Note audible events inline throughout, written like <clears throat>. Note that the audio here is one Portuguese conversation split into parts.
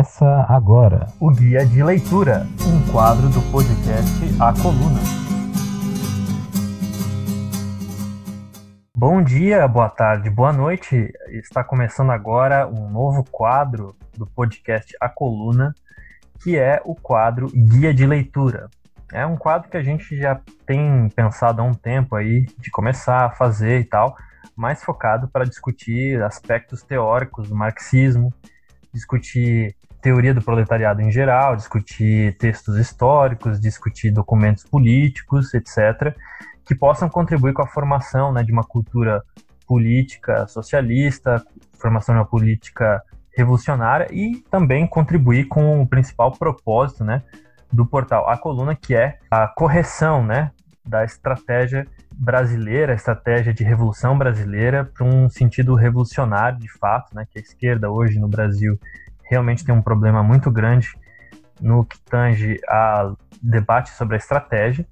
Começa agora o Guia de Leitura, um quadro do podcast A Coluna. Bom dia, boa tarde, boa noite. Está começando agora um novo quadro do podcast A Coluna, que é o quadro Guia de Leitura. É um quadro que a gente já tem pensado há um tempo aí de começar a fazer e tal, mais focado para discutir aspectos teóricos do marxismo, discutir teoria do proletariado em geral, discutir textos históricos, discutir documentos políticos, etc., que possam contribuir com a formação né, de uma cultura política socialista, formação de uma política revolucionária e também contribuir com o principal propósito né, do portal A Coluna, que é a correção né, da estratégia brasileira, a estratégia de revolução brasileira para um sentido revolucionário de fato, né, que a esquerda hoje no Brasil realmente tem um problema muito grande no que tange a debate sobre a estratégia.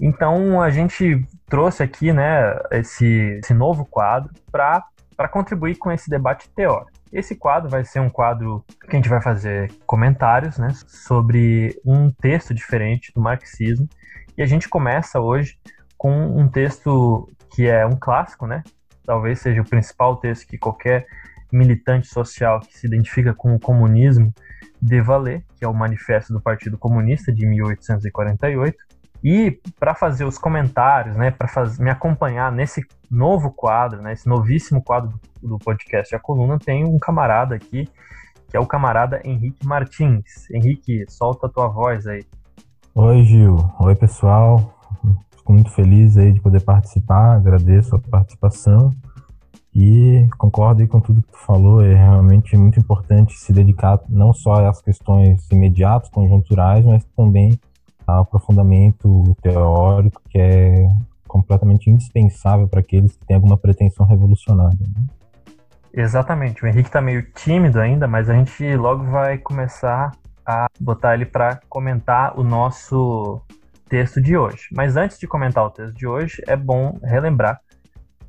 Então a gente trouxe aqui, né, esse, esse novo quadro para contribuir com esse debate teórico. Esse quadro vai ser um quadro que a gente vai fazer comentários né, sobre um texto diferente do marxismo. E a gente começa hoje com um texto que é um clássico, né? Talvez seja o principal texto que qualquer militante social que se identifica com o comunismo deva ler, que é o Manifesto do Partido Comunista de 1848. E para fazer os comentários, né, para me acompanhar nesse novo quadro, né, esse novíssimo quadro do, do podcast A Coluna, tem um camarada aqui, que é o camarada Henrique Martins. Henrique, solta a tua voz aí. Oi, Gil. Oi, pessoal. Fico muito feliz aí de poder participar, agradeço a participação e concordo com tudo que tu falou, é realmente muito importante se dedicar não só às questões imediatas, conjunturais, mas também ao aprofundamento teórico que é completamente indispensável para aqueles que têm alguma pretensão revolucionária. Né? Exatamente, o Henrique está meio tímido ainda, mas a gente logo vai começar a botar ele para comentar o nosso texto de hoje. Mas antes de comentar o texto de hoje, é bom relembrar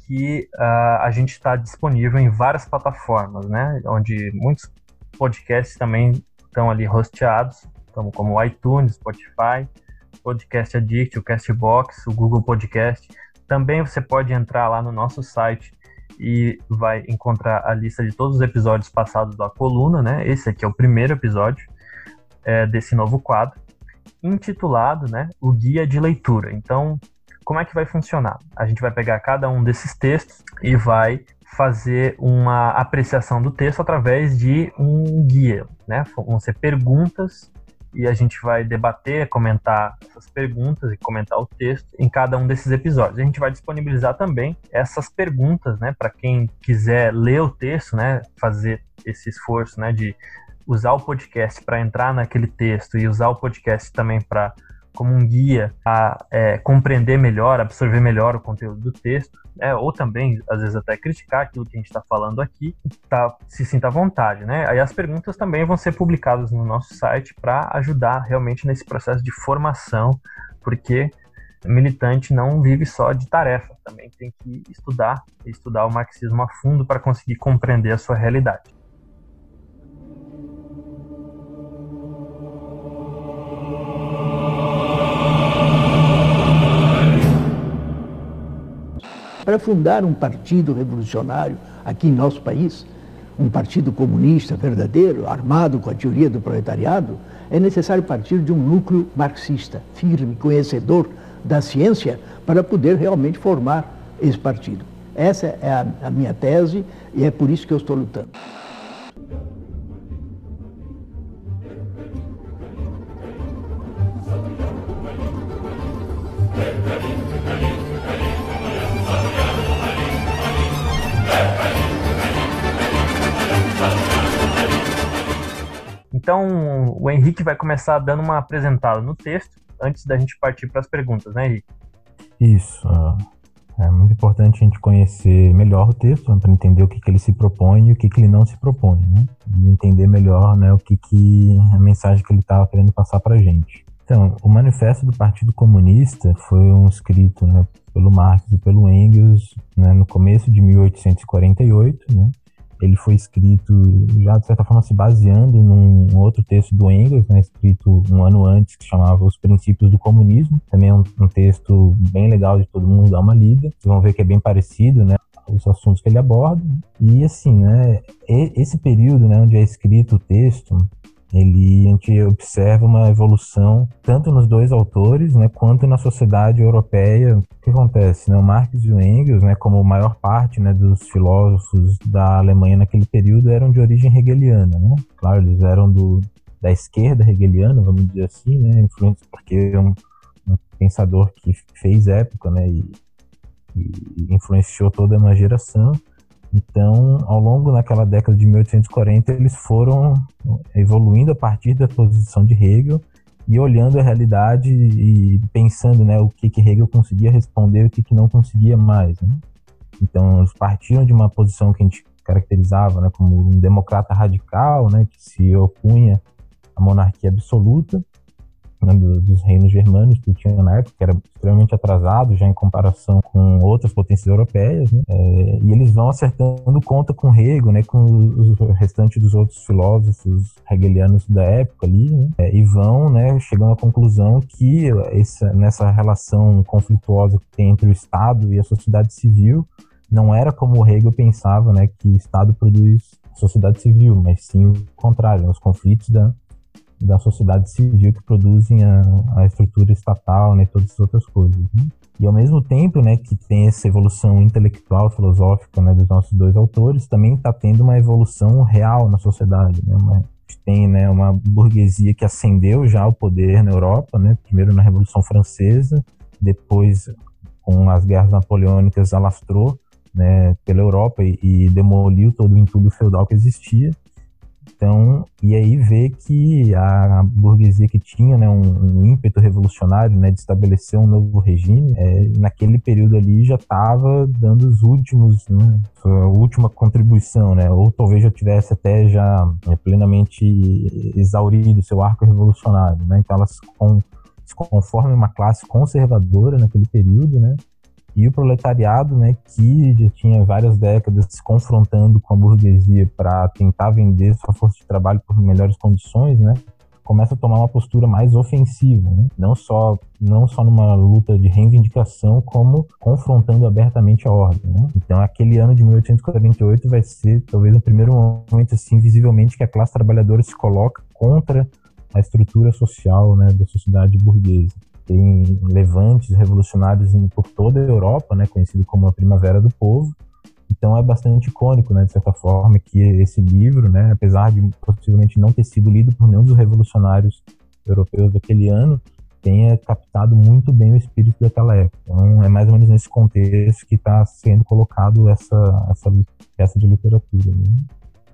que uh, a gente está disponível em várias plataformas, né? Onde muitos podcasts também estão ali hosteados, como, como o iTunes, Spotify, Podcast Addict, o Castbox, o Google Podcast. Também você pode entrar lá no nosso site e vai encontrar a lista de todos os episódios passados da coluna, né? Esse aqui é o primeiro episódio é, desse novo quadro intitulado, né, o guia de leitura. Então, como é que vai funcionar? A gente vai pegar cada um desses textos e vai fazer uma apreciação do texto através de um guia, né? Vão ser perguntas e a gente vai debater, comentar essas perguntas e comentar o texto em cada um desses episódios. A gente vai disponibilizar também essas perguntas, né, para quem quiser ler o texto, né, fazer esse esforço, né, de usar o podcast para entrar naquele texto e usar o podcast também para como um guia a é, compreender melhor, absorver melhor o conteúdo do texto, né? ou também, às vezes, até criticar aquilo que a gente está falando aqui, tá, se sinta à vontade. Né? Aí as perguntas também vão ser publicadas no nosso site para ajudar realmente nesse processo de formação, porque militante não vive só de tarefa, também tem que estudar, estudar o marxismo a fundo para conseguir compreender a sua realidade. Para fundar um partido revolucionário aqui em nosso país, um partido comunista verdadeiro, armado com a teoria do proletariado, é necessário partir de um núcleo marxista, firme, conhecedor da ciência, para poder realmente formar esse partido. Essa é a, a minha tese e é por isso que eu estou lutando. Então, o Henrique vai começar dando uma apresentada no texto, antes da gente partir para as perguntas, né, Henrique? Isso. É muito importante a gente conhecer melhor o texto, né, para entender o que, que ele se propõe e o que, que ele não se propõe, né? E entender melhor né, o que, que a mensagem que ele estava querendo passar para a gente. Então, o Manifesto do Partido Comunista foi um escrito né, pelo Marx e pelo Engels né, no começo de 1848, né? Ele foi escrito já de certa forma se baseando num outro texto do Engels, né, escrito um ano antes, que chamava Os Princípios do Comunismo. Também é um, um texto bem legal de todo mundo dar uma lida. Vocês vão ver que é bem parecido, né, os assuntos que ele aborda. E assim, né, esse período, né, onde é escrito o texto, ele a gente observa uma evolução tanto nos dois autores, né, quanto na sociedade europeia. O que acontece, né? O Marx e o Engels, né, como a maior parte, né, dos filósofos da Alemanha naquele período eram de origem hegeliana, né? Claro, eles eram do da esquerda hegeliana, vamos dizer assim, né, influentes porque é um, um pensador que fez época, né, e, e influenciou toda uma geração. Então, ao longo daquela década de 1840, eles foram evoluindo a partir da posição de Hegel e olhando a realidade e pensando né, o que, que Hegel conseguia responder e o que, que não conseguia mais. Né? Então, eles partiram de uma posição que a gente caracterizava né, como um democrata radical, né, que se opunha à monarquia absoluta, né, dos reinos germânicos que tinha na época, que era extremamente atrasado já em comparação com outras potências europeias, né, é, e eles vão acertando conta com Hegel, né, com os restantes dos outros filósofos hegelianos da época ali, né, é, e vão né, chegando à conclusão que essa, nessa relação conflituosa que tem entre o Estado e a sociedade civil, não era como Hegel pensava, né, que o Estado produz sociedade civil, mas sim o contrário, né, os conflitos da da sociedade civil que produzem a, a estrutura estatal, né, todas as outras coisas. Né? E ao mesmo tempo, né, que tem essa evolução intelectual, filosófica, né, dos nossos dois autores, também está tendo uma evolução real na sociedade, né? Uma, tem, né, uma burguesia que ascendeu já ao poder na Europa, né? Primeiro na Revolução Francesa, depois com as guerras napoleônicas alastrou, né, pela Europa e, e demoliu todo o entulho feudal que existia. Então, e aí ver que a burguesia que tinha né, um, um ímpeto revolucionário né, de estabelecer um novo regime, é, naquele período ali já estava dando os últimos, né, a última contribuição, né, ou talvez já tivesse até já é, plenamente exaurido seu arco revolucionário. Né, então elas com, se conformam uma classe conservadora naquele período, né, e o proletariado, né, que já tinha várias décadas se confrontando com a burguesia para tentar vender sua força de trabalho por melhores condições, né, começa a tomar uma postura mais ofensiva, né? não só não só numa luta de reivindicação, como confrontando abertamente a ordem. Né? Então, aquele ano de 1848 vai ser talvez o primeiro momento assim visivelmente que a classe trabalhadora se coloca contra a estrutura social né, da sociedade burguesa tem levantes revolucionários por toda a Europa, né, conhecido como a Primavera do Povo. Então é bastante icônico, né, de certa forma, que esse livro, né, apesar de possivelmente não ter sido lido por nenhum dos revolucionários europeus daquele ano, tenha captado muito bem o espírito daquela época. Então é mais ou menos nesse contexto que está sendo colocado essa, essa peça de literatura. Né?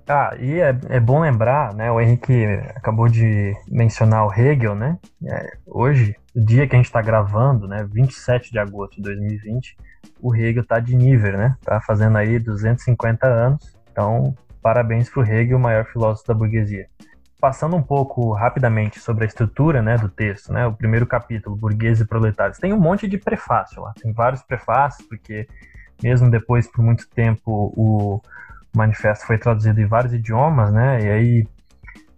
Ah, e é, é bom lembrar, né? O Henrique acabou de mencionar o Hegel, né? É, hoje, o dia que a gente está gravando, né? 27 de agosto de 2020, o Hegel está de nível, né? Tá fazendo aí 250 anos. Então, parabéns para o Hegel, o maior filósofo da burguesia. Passando um pouco rapidamente sobre a estrutura né, do texto, né, o primeiro capítulo, Burgueses e Proletários, tem um monte de prefácio lá, tem vários prefácios, porque mesmo depois, por muito tempo, o o manifesto foi traduzido em vários idiomas, né? E aí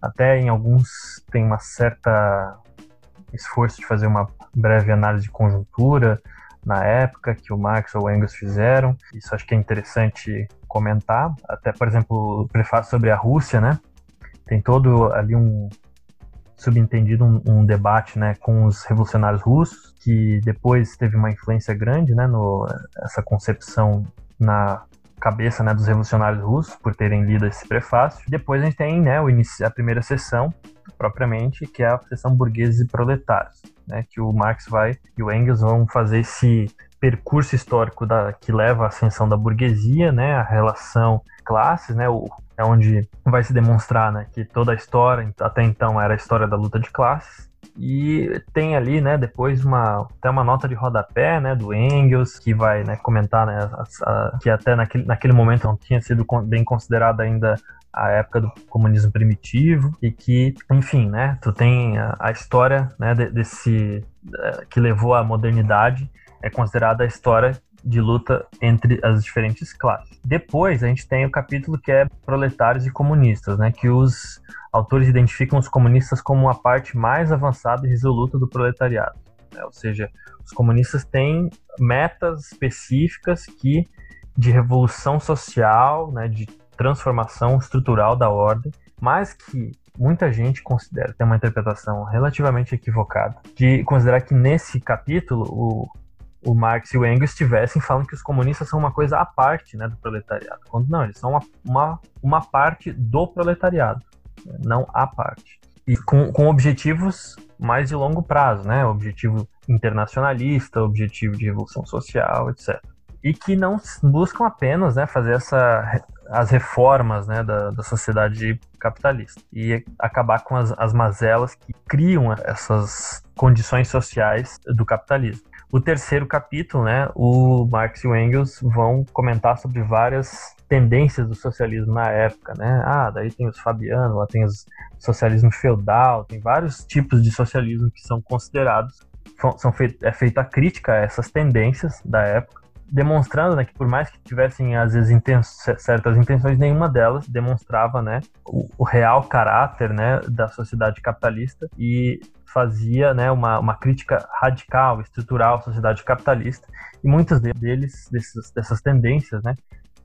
até em alguns tem uma certa esforço de fazer uma breve análise de conjuntura na época que o Marx ou o Engels fizeram. Isso acho que é interessante comentar. Até, por exemplo, o prefácio sobre a Rússia, né? Tem todo ali um subentendido um, um, debate né, com os revolucionários russos, que depois teve uma influência grande né, no, essa concepção na cabeça né, dos revolucionários russos por terem lido esse prefácio. Depois a gente tem né, a primeira sessão, propriamente, que é a sessão burgueses e proletários, né, que o Marx vai e o Engels vão fazer esse percurso histórico da, que leva à ascensão da burguesia, né, a relação classes, né, o, é onde vai se demonstrar né, que toda a história, até então, era a história da luta de classes, e tem ali, né, depois uma até uma nota de rodapé, né, do Engels, que vai, né, comentar, né, a, a, que até naquele, naquele momento não tinha sido bem considerada ainda a época do comunismo primitivo e que, enfim, né, tu tem a, a história, né, desse que levou à modernidade é considerada a história de luta entre as diferentes classes. Depois a gente tem o capítulo que é proletários e comunistas, né, que os autores identificam os comunistas como a parte mais avançada e resoluta do proletariado. Né? Ou seja, os comunistas têm metas específicas que de revolução social, né, de transformação estrutural da ordem, mas que muita gente considera, tem uma interpretação relativamente equivocada, de considerar que nesse capítulo o, o Marx e o Engels estivessem falando que os comunistas são uma coisa à parte né, do proletariado, quando não, eles são uma, uma, uma parte do proletariado, não à parte. E com, com objetivos mais de longo prazo, né? Objetivo internacionalista, objetivo de revolução social, etc e que não buscam apenas né, fazer essa, as reformas né, da, da sociedade capitalista e acabar com as, as mazelas que criam essas condições sociais do capitalismo. O terceiro capítulo, né, o Marx e o Engels vão comentar sobre várias tendências do socialismo na época, né? Ah, daí tem os Fabiano, lá tem o socialismo feudal, tem vários tipos de socialismo que são considerados, são é feita a crítica a essas tendências da época demonstrando né, que por mais que tivessem às vezes certas intenções, nenhuma delas demonstrava né, o, o, real caráter né, da sociedade capitalista e fazia né, uma, uma crítica radical, estrutural à sociedade capitalista e muitos deles, dessas tendências, né,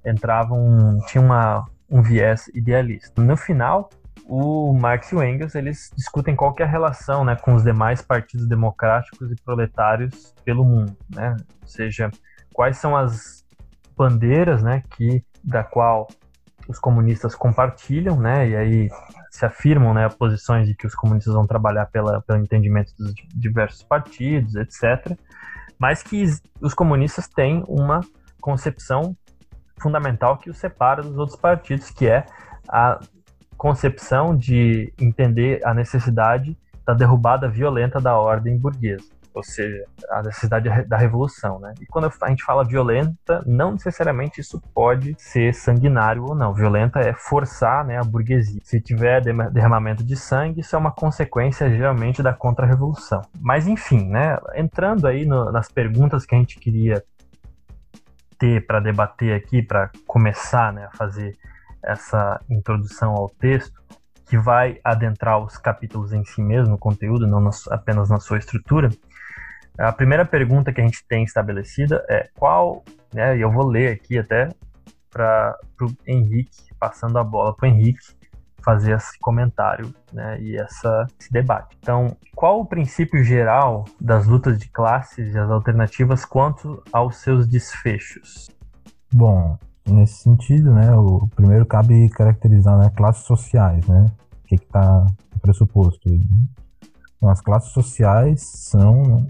entravam, tinham uma, um viés idealista. No final, o Marx e o Engels eles discutem qual é a relação né, com os demais partidos democráticos e proletários pelo mundo, né? ou seja, quais são as bandeiras, né, que da qual os comunistas compartilham, né, e aí se afirmam, né, posições de que os comunistas vão trabalhar pela, pelo entendimento dos diversos partidos, etc. Mas que os comunistas têm uma concepção fundamental que os separa dos outros partidos, que é a concepção de entender a necessidade da derrubada violenta da ordem burguesa ou seja, a necessidade da revolução, né? E quando a gente fala violenta, não necessariamente isso pode ser sanguinário ou não. Violenta é forçar, né, a burguesia. Se tiver derramamento de sangue, isso é uma consequência geralmente da contra-revolução. Mas enfim, né, entrando aí no, nas perguntas que a gente queria ter para debater aqui, para começar, né, a fazer essa introdução ao texto, que vai adentrar os capítulos em si mesmo, no conteúdo, não apenas na sua estrutura, a primeira pergunta que a gente tem estabelecida é qual, né, e eu vou ler aqui até para o Henrique, passando a bola para o Henrique fazer esse comentário né, e essa, esse debate. Então, qual o princípio geral das lutas de classes e as alternativas quanto aos seus desfechos? Bom, nesse sentido, né, o primeiro cabe caracterizar né, classes sociais, né, o que está pressuposto. Né? Então, as classes sociais são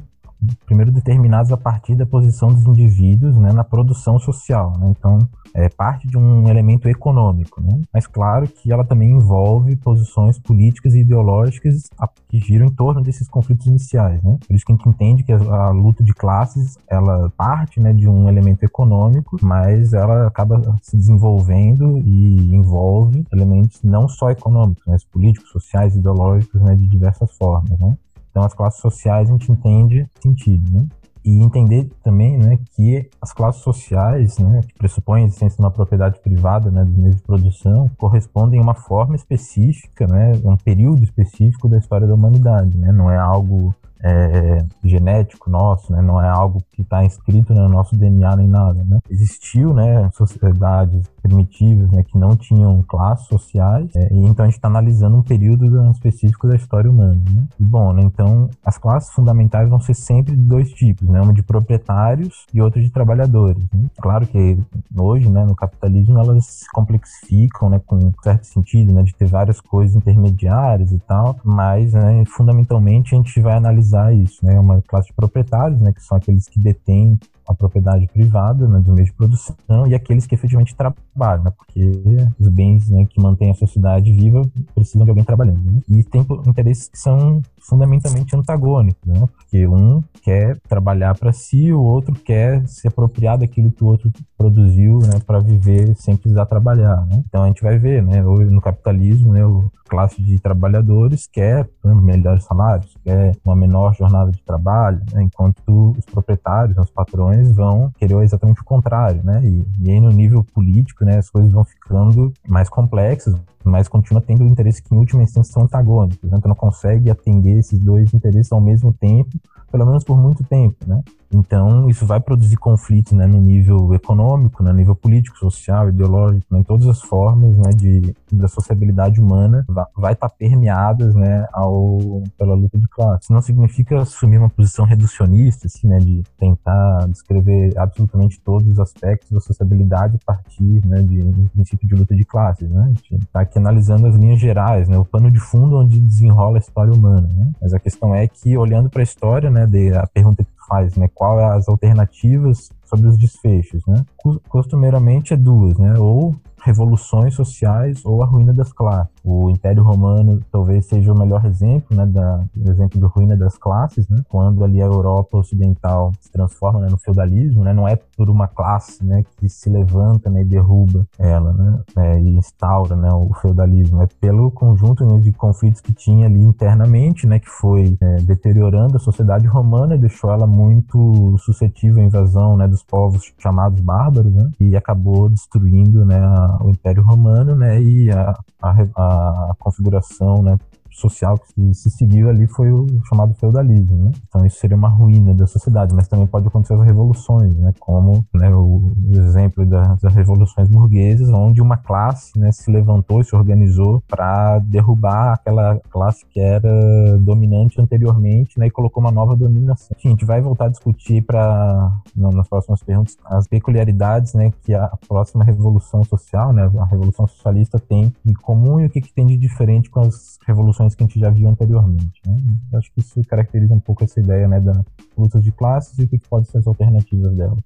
primeiro determinados a partir da posição dos indivíduos né, na produção social. Né? Então, é parte de um elemento econômico. Né? Mas, claro, que ela também envolve posições políticas e ideológicas que giram em torno desses conflitos iniciais. Né? Por isso que a gente entende que a, a luta de classes ela parte né, de um elemento econômico, mas ela acaba se desenvolvendo e envolve elementos não só econômicos, mas políticos, sociais, ideológicos, né, de diversas formas. Né? Então, as classes sociais a gente entende sentido, né? E entender também, né, que as classes sociais, né, que pressupõem a existência de uma propriedade privada, né, dos meios de produção, correspondem a uma forma específica, né, um período específico da história da humanidade, né? Não é algo é, genético nosso, né? Não é algo que está inscrito no nosso DNA nem nada, né? Existiu, né, sociedades primitivas, né, que não tinham classes sociais, é, e então a gente está analisando um período específico da história humana, né? E bom, né, então as classes fundamentais vão ser sempre de dois tipos, né? Uma de proprietários e outra de trabalhadores. Né? Claro que hoje, né, no capitalismo elas se complexificam, né, com um certo sentido, né, de ter várias coisas intermediárias e tal, mas, né, fundamentalmente a gente vai analisar analisar isso, né? Uma classe de proprietários, né? Que são aqueles que detêm a propriedade privada né, do meio de produção e aqueles que efetivamente trabalham, né, porque os bens né, que mantêm a sociedade viva precisam de alguém trabalhando. Né? E tem interesses que são fundamentalmente antagônicos, né? Porque um quer trabalhar para si, o outro quer se apropriar daquilo que o outro produziu, né, para viver sem precisar trabalhar. Né? Então a gente vai ver, né, no capitalismo, né, o classe de trabalhadores quer né, melhores salários, quer uma menor jornada de trabalho, né, enquanto os proprietários, os patrões vão querer exatamente o contrário, né? E, e aí no nível político, né, as coisas vão ficando mais complexas, mas continua tendo interesses que em última instância são antagônicos, né? então não consegue atender esses dois interesses ao mesmo tempo pelo menos por muito tempo, né? Então, isso vai produzir conflitos né, no nível econômico, no nível político, social, ideológico, né, em todas as formas né, de, da sociabilidade humana, vai estar tá permeadas né, ao, pela luta de classe. Isso não significa assumir uma posição reducionista, assim, né, de tentar descrever absolutamente todos os aspectos da sociabilidade a partir né, de um princípio de luta de classes. Né? A gente está aqui analisando as linhas gerais, né, o pano de fundo onde desenrola a história humana. Né? Mas a questão é que, olhando para a história, né, de, a pergunta que tu faz, né, qual é as alternativas sobre os desfechos, né? Costumeiramente é duas, né? Ou revoluções sociais ou a ruína das classes. O Império Romano talvez seja o melhor exemplo, né, da, do exemplo de ruína das classes, né, quando ali a Europa Ocidental se transforma né, no feudalismo, né, não é por uma classe, né, que se levanta, né, e derruba ela, né, é, e instaura, né, o feudalismo, é pelo conjunto né, de conflitos que tinha ali internamente, né, que foi é, deteriorando a sociedade romana e deixou ela muito suscetível à invasão, né, dos povos chamados bárbaros, né, e acabou destruindo, né, a, o Império Romano, né, e a, a, a configuração, né, social que se seguiu ali foi o chamado feudalismo, né? Então isso seria uma ruína da sociedade, mas também pode acontecer as revoluções, né? Como né, o, exemplo das, das, revoluções burguesas, onde uma classe né, se levantou e se organizou para derrubar aquela classe que era dominante anteriormente, né? E colocou uma nova dominação. Enfim, a gente vai voltar a discutir para nas próximas perguntas as peculiaridades, né? Que a próxima revolução social, né? A revolução socialista tem em comum e o que, que tem de diferente com as revoluções que a gente já viu anteriormente. Né? Eu acho que isso caracteriza um pouco essa ideia né, da luta de classes e o que, que pode ser as alternativas dela.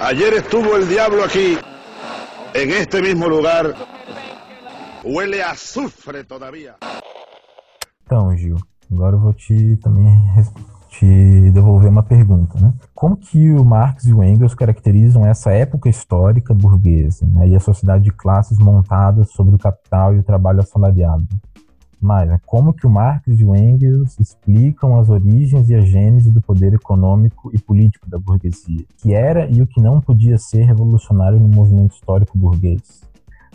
Ayer estuvo el diablo aquí, en este mismo lugar. Huele a azufre todavía. Então, Gil, agora eu vou te também te devolver uma pergunta, né? Como que o Marx e o Engels caracterizam essa época histórica burguesa né, e a sociedade de classes montada sobre o capital e o trabalho assalariado? Mas como que o Marx e o Engels explicam as origens e a gênese do poder econômico e político da burguesia, que era e o que não podia ser revolucionário no movimento histórico burguês?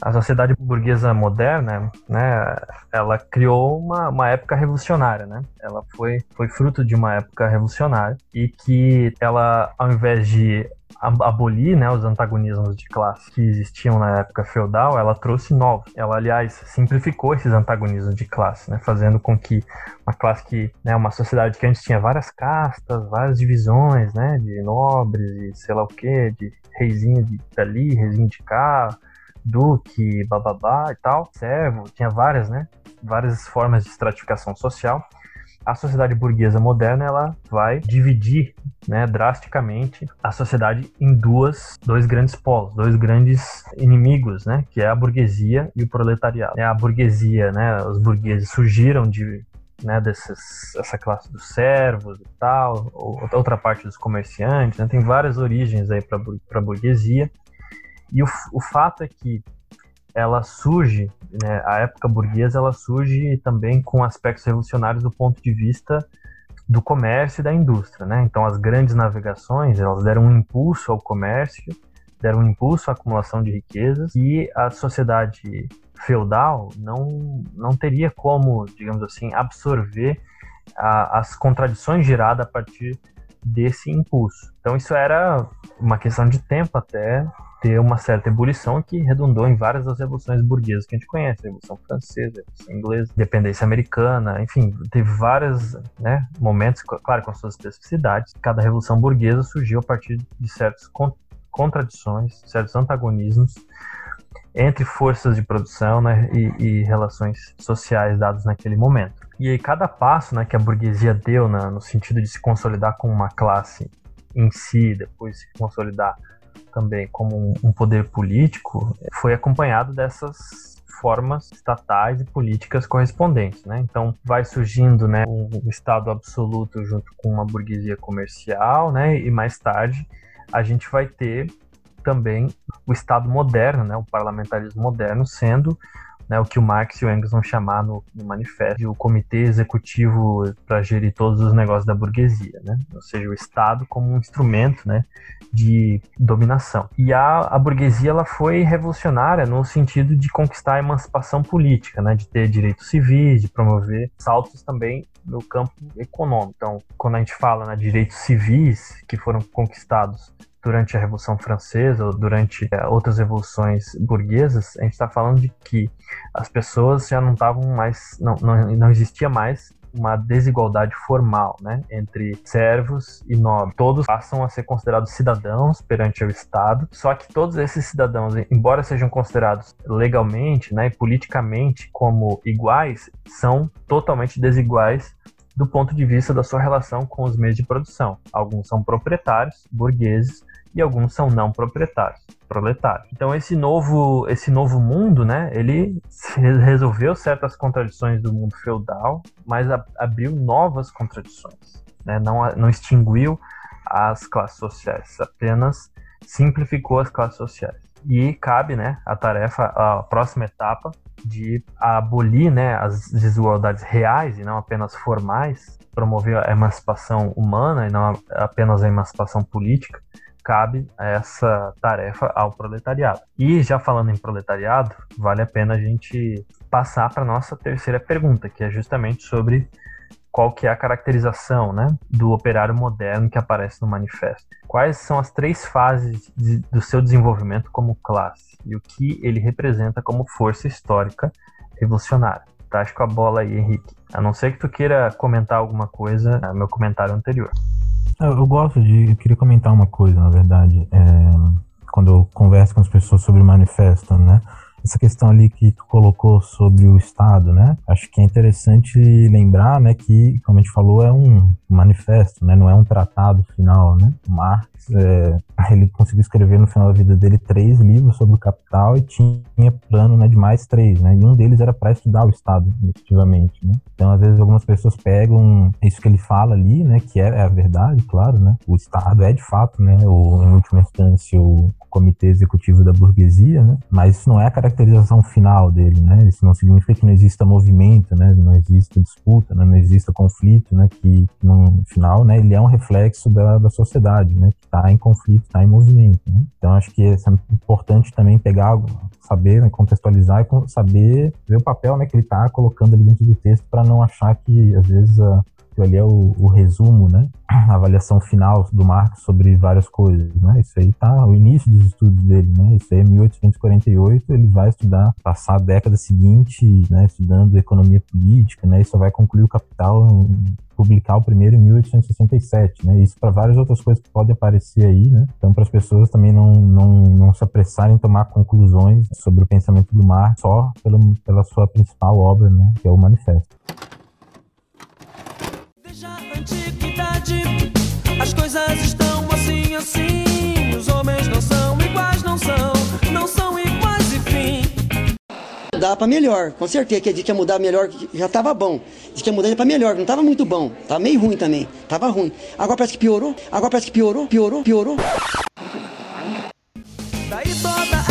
A sociedade burguesa moderna, né, ela criou uma, uma época revolucionária, né? Ela foi, foi fruto de uma época revolucionária e que ela, ao invés de abolir né, os antagonismos de classe que existiam na época feudal, ela trouxe novos. Ela, aliás, simplificou esses antagonismos de classe, né, fazendo com que uma classe que, né, uma sociedade que antes tinha várias castas, várias divisões, né, de nobres e sei lá o que, de reizinho de dali, reizinho de cá, duque, bababá e tal, servo, tinha várias, né? Várias formas de estratificação social. A sociedade burguesa moderna ela vai dividir, né, drasticamente a sociedade em duas, dois grandes polos, dois grandes inimigos, né, que é a burguesia e o proletariado. A burguesia, né, os burgueses surgiram de né, desses, essa classe dos servos e tal, outra parte dos comerciantes, né, tem várias origens aí para a burguesia, e o, o fato é que ela surge, né, a época burguesa, ela surge também com aspectos revolucionários do ponto de vista do comércio e da indústria, né? Então as grandes navegações, elas deram um impulso ao comércio, deram um impulso à acumulação de riquezas e a sociedade feudal não não teria como, digamos assim, absorver a, as contradições geradas a partir desse impulso. Então isso era uma questão de tempo até ter uma certa ebulição que redundou em várias das revoluções burguesas que a gente conhece, a Revolução Francesa, a Revolução Inglesa, Independência Americana, enfim, teve vários né, momentos, claro, com suas especificidades. Cada revolução burguesa surgiu a partir de certas contradições, certos antagonismos entre forças de produção né, e, e, relações sociais dadas naquele momento. E aí cada passo né, que a burguesia deu no sentido de se consolidar como uma classe em si, depois se consolidar também como um, poder político foi acompanhado dessas formas estatais e políticas correspondentes, né? Então vai surgindo, né, um Estado absoluto junto com uma burguesia comercial, né? E mais tarde a gente vai ter também o Estado moderno, né, o parlamentarismo moderno, sendo né, o que o Marx e o Engels vão chamar no, no manifesto o comitê executivo para gerir todos os negócios da burguesia, né? ou seja, o Estado como um instrumento né, de dominação. E a, a burguesia ela foi revolucionária no sentido de conquistar a emancipação política, né, de ter direitos civis, de promover saltos também no campo econômico. Então, quando a gente fala né, de direitos civis que foram conquistados durante a Revolução Francesa ou durante é, outras revoluções burguesas, a gente está falando de que as pessoas já não estavam mais, não, não, não existia mais uma desigualdade formal, né, entre servos e nobres. Todos passam a ser considerados cidadãos perante o Estado, só que todos esses cidadãos, embora sejam considerados legalmente, né, e politicamente como iguais, são totalmente desiguais do ponto de vista da sua relação com os meios de produção. Alguns são proprietários, burgueses, e alguns são não proprietários, proletários. Então esse novo, esse novo mundo, né, ele resolveu certas contradições do mundo feudal, mas abriu novas contradições, né? não, não extinguiu as classes sociais, apenas simplificou as classes sociais. E cabe, né, a tarefa, a próxima etapa de abolir, né, as desigualdades reais e não apenas formais, promover a emancipação humana e não apenas a emancipação política, cabe essa tarefa ao proletariado. E já falando em proletariado, vale a pena a gente passar para nossa terceira pergunta, que é justamente sobre qual que é a caracterização né, do operário moderno que aparece no manifesto. Quais são as três fases de, do seu desenvolvimento como classe e o que ele representa como força histórica revolucionária. Tá, acho com a bola aí, Henrique. A não ser que tu queira comentar alguma coisa no meu comentário anterior. Eu, gosto de. Eu queria comentar uma coisa, na verdade. É, quando eu converso com as pessoas sobre o manifesto, né? Essa questão ali que tu colocou sobre o Estado, né? Acho que é interessante lembrar, né, que, como a gente falou, é um manifesto, né? Não é um tratado final, né? Marx, é, <laughs> ele conseguiu escrever no final da vida dele três livros sobre o capital e tinha plano, né, de mais três, né? E um deles era para estudar o Estado, efetivamente, né? Então, às vezes, algumas pessoas pegam isso que ele fala ali, né, que é, é a verdade, claro, né? O Estado é, de fato, né, o, em última instância, o comitê executivo da burguesia, né? Mas isso não é a caracterização final dele, né? Isso não significa que não exista movimento, né? Não exista disputa, né? não exista conflito, né? Que no final, né? Ele é um reflexo da, da sociedade, né? Que está em conflito, está em movimento. Né? Então acho que é importante também pegar, saber, né? contextualizar e saber ver o papel, né? Que ele está colocando ali dentro do texto para não achar que às vezes a que ali é o, o, resumo, né? <clears throat> A avaliação final do Marx sobre várias coisas, né? Isso aí tá o início dos estudos dele, né? Isso aí é 1848, ele vai estudar, passar a década seguinte, né? Estudando economia política, né? E só vai concluir o Capital, publicar o primeiro em 1867, né? Isso para várias outras coisas que podem aparecer aí, né? Então para as pessoas também não, não, não se apressarem em tomar conclusões sobre o pensamento do Marx só pela, pela sua principal obra, né? Que é o Manifesto. As coisas estão assim, assim. Os homens não são iguais, não são, não são iguais, enfim. Dá pra melhor, com certeza que a gente ia mudar melhor, já tava bom. Diz que ia mudar pra melhor, não tava muito bom. Tava meio ruim também, tava ruim. Agora parece que piorou, agora parece que piorou, piorou, piorou. Daí toda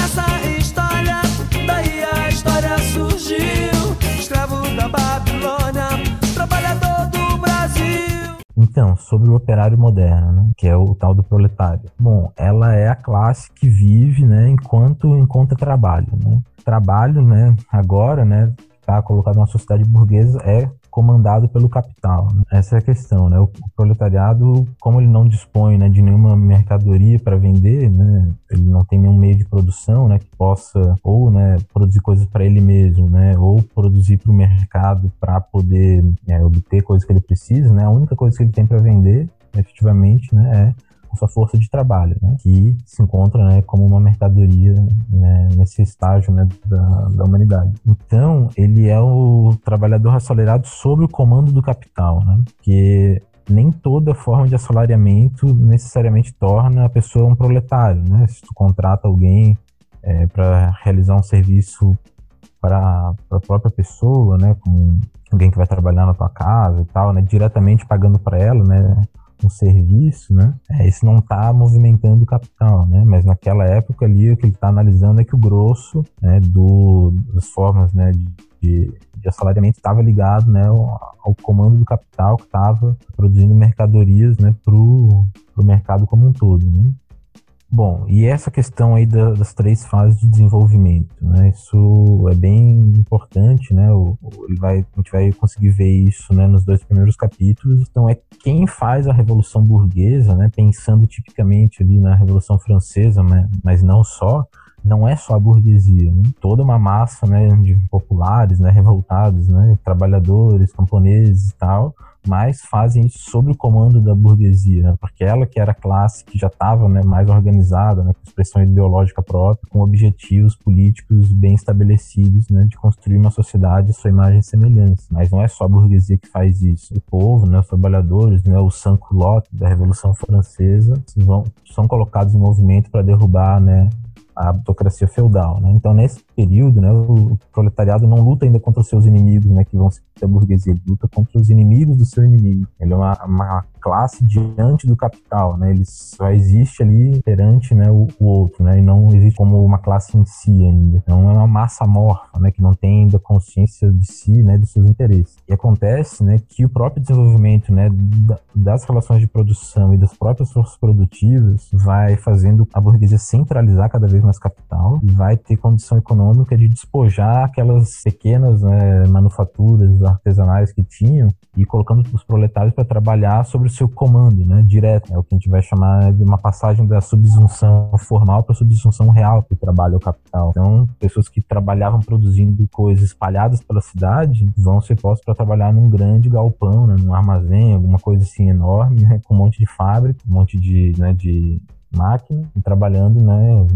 Então, sobre o operário moderno, né, que é o tal do proletário. Bom, ela é a classe que vive, né, enquanto encontra trabalho, né. Trabalho, né, agora, né, está colocado na sociedade burguesa é comandado pelo capital. Né? Essa é a questão, né? O, proletariado, como ele não dispõe né, de nenhuma mercadoria para vender, né? Ele não tem nenhum meio de produção, né? Que possa ou, né, produzir coisas para ele mesmo, né? Ou produzir para o mercado para poder é, obter coisas que ele precisa, né? A única coisa que ele tem para vender, efetivamente, né? É sua força de trabalho, né, que se encontra né, como uma mercadoria né, nesse estágio né, da, da, humanidade. Então, ele é o trabalhador assalariado sob o comando do capital, né, que nem toda forma de assalariamento necessariamente torna a pessoa um proletário, né? Se tu contrata alguém é, para realizar um serviço para a própria pessoa, né? Como alguém que vai trabalhar na tua casa e tal, né? Diretamente pagando para ela, né? Um serviço, né? É, isso não está movimentando o capital, né? Mas naquela época ali o que ele está analisando é que o grosso né, do, das formas, né, de, de assalariamento estava ligado, né, ao, ao, comando do capital que estava produzindo mercadorias, né, para o mercado como um todo, né? Bom, e essa questão aí da, das três fases de desenvolvimento, né? Isso é bem importante, né? O, ele vai, a gente vai conseguir ver isso, né, nos dois primeiros capítulos. Então é quem faz a revolução burguesa, né? Pensando tipicamente ali na revolução francesa, mas, mas não só. Não é só a burguesia, né? Toda uma massa, né, de populares, né, revoltados, né, trabalhadores, camponeses e tal mas fazem isso sob o comando da burguesia, né? porque ela que era a classe que já estava né, mais organizada, né, com expressão ideológica própria, com objetivos políticos bem estabelecidos né, de construir uma sociedade à sua imagem e semelhança. Mas não é só a burguesia que faz isso. O povo, né, os trabalhadores, né, o sans-culotte da Revolução Francesa vão, são colocados em movimento para derrubar né, a autocracia feudal. Né? Então, nesse período, né, o proletariado não luta ainda contra os seus inimigos, né, que vão ser a burguesia, luta contra os inimigos do seu inimigo. Ele é uma, uma classe diante do capital, né? Ele só existe ali perante né, o, o, outro, né? E não existe como uma classe em si ainda. Então é uma massa morfa, né? Que não tem ainda consciência de si, né? Dos seus interesses. E acontece, né? Que o próprio desenvolvimento, né? Das relações de produção e das próprias forças produtivas vai fazendo a burguesia centralizar cada vez mais capital e vai ter condição econômica de despojar aquelas pequenas né, manufaturas artesanais que tinham e colocando os proletários para trabalhar sobre seu comando, né, direto. É o que a gente vai chamar de uma passagem da subsunção formal para a subsunção real que trabalha o capital. Então, pessoas que trabalhavam produzindo coisas espalhadas pela cidade vão ser postas para trabalhar num grande galpão, né, num armazém, alguma coisa assim enorme, né, com um monte de fábrica, um monte de, né, de máquina, e trabalhando, né,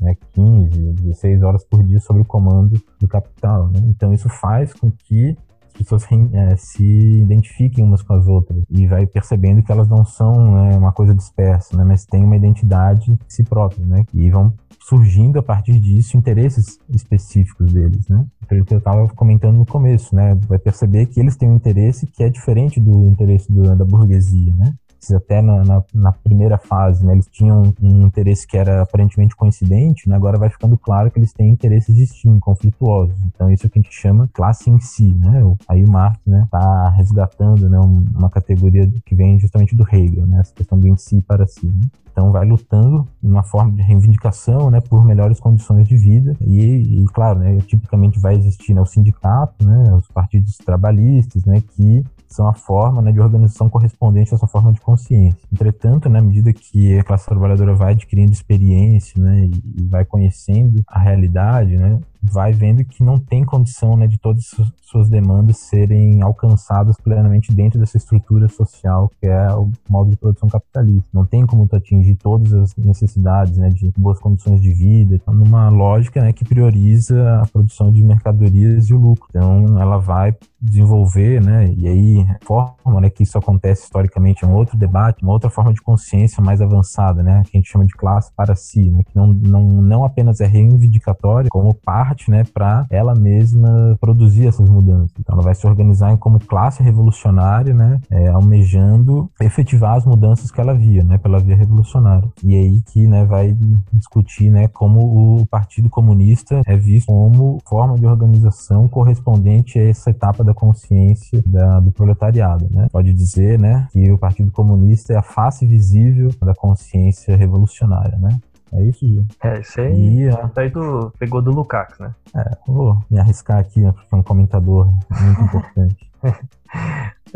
né, 15, 16 horas por dia sob o comando do capital. Né? Então isso faz com que pessoas é, se identifiquem umas com as outras e vai percebendo que elas não são né, uma coisa dispersa, né, mas têm uma identidade si própria, né, e vão surgindo a partir disso interesses específicos deles, né? Pelo que eu estava comentando no começo, né? Vai perceber que eles têm um interesse que é diferente do interesse do, da burguesia, né? Até na, na, na, primeira fase, né, eles tinham um interesse que era aparentemente coincidente, né, agora vai ficando claro que eles têm interesses distintos, conflituosos. Então isso é o que a gente chama classe em si, né? Aí o Marx, né, tá resgatando, né, uma categoria que vem justamente do Hegel, né, essa questão do em si para si. Né? Então vai lutando numa forma de reivindicação, né, por melhores condições de vida e, e claro, né, tipicamente vai existir né, o sindicato, né, os partidos trabalhistas, né, que são a forma né, de organização correspondente a essa forma de consciência. Entretanto, né, à medida que a classe trabalhadora vai adquirindo experiência né, e, vai conhecendo a realidade, né, vai vendo que não tem condição né, de todas suas demandas serem alcançadas plenamente dentro dessa estrutura social que é o modo de produção capitalista. Não tem como tu atingir todas as necessidades né, de boas condições de vida, então, numa lógica né, que prioriza a produção de mercadorias e o lucro. Então, ela vai desenvolver, né, e aí forma né, que isso acontece historicamente é um outro debate, uma outra forma de consciência mais avançada, né, que a gente chama de classe para si, né, que não, não, não apenas é reivindicatória, como parte, né, para ela mesma produzir essas mudanças. Então ela vai se organizar como classe revolucionária, né, é, almejando efetivar as mudanças que ela via, né, pela via revolucionária. E aí que, né, vai discutir, né, como o Partido Comunista é visto como forma de organização correspondente a essa etapa da consciência da, do proletariado. Né? Pode dizer né, que o Partido Comunista é a face visível da consciência revolucionária. Né? É isso, Gil? É, isso aí, e, isso aí do, pegou do Lukács, né? É, vou me arriscar aqui, né, porque é um comentador muito importante. <laughs>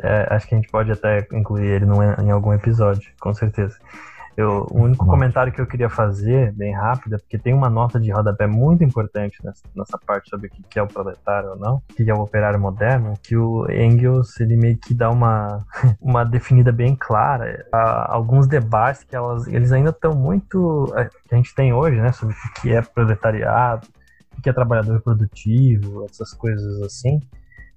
é, acho que a gente pode até incluir ele num, em algum episódio, com certeza. Eu, o único comentário que eu queria fazer, bem rápido, é porque tem uma nota de rodapé muito importante nessa, nessa parte sobre o que é o proletário ou não, o que é o operário moderno, que o Engels, ele meio que dá uma, <laughs> uma definida bem clara. Há alguns debates que elas, eles ainda estão muito... Que a gente tem hoje, né, sobre o que é proletariado, o que é trabalhador produtivo, essas coisas assim.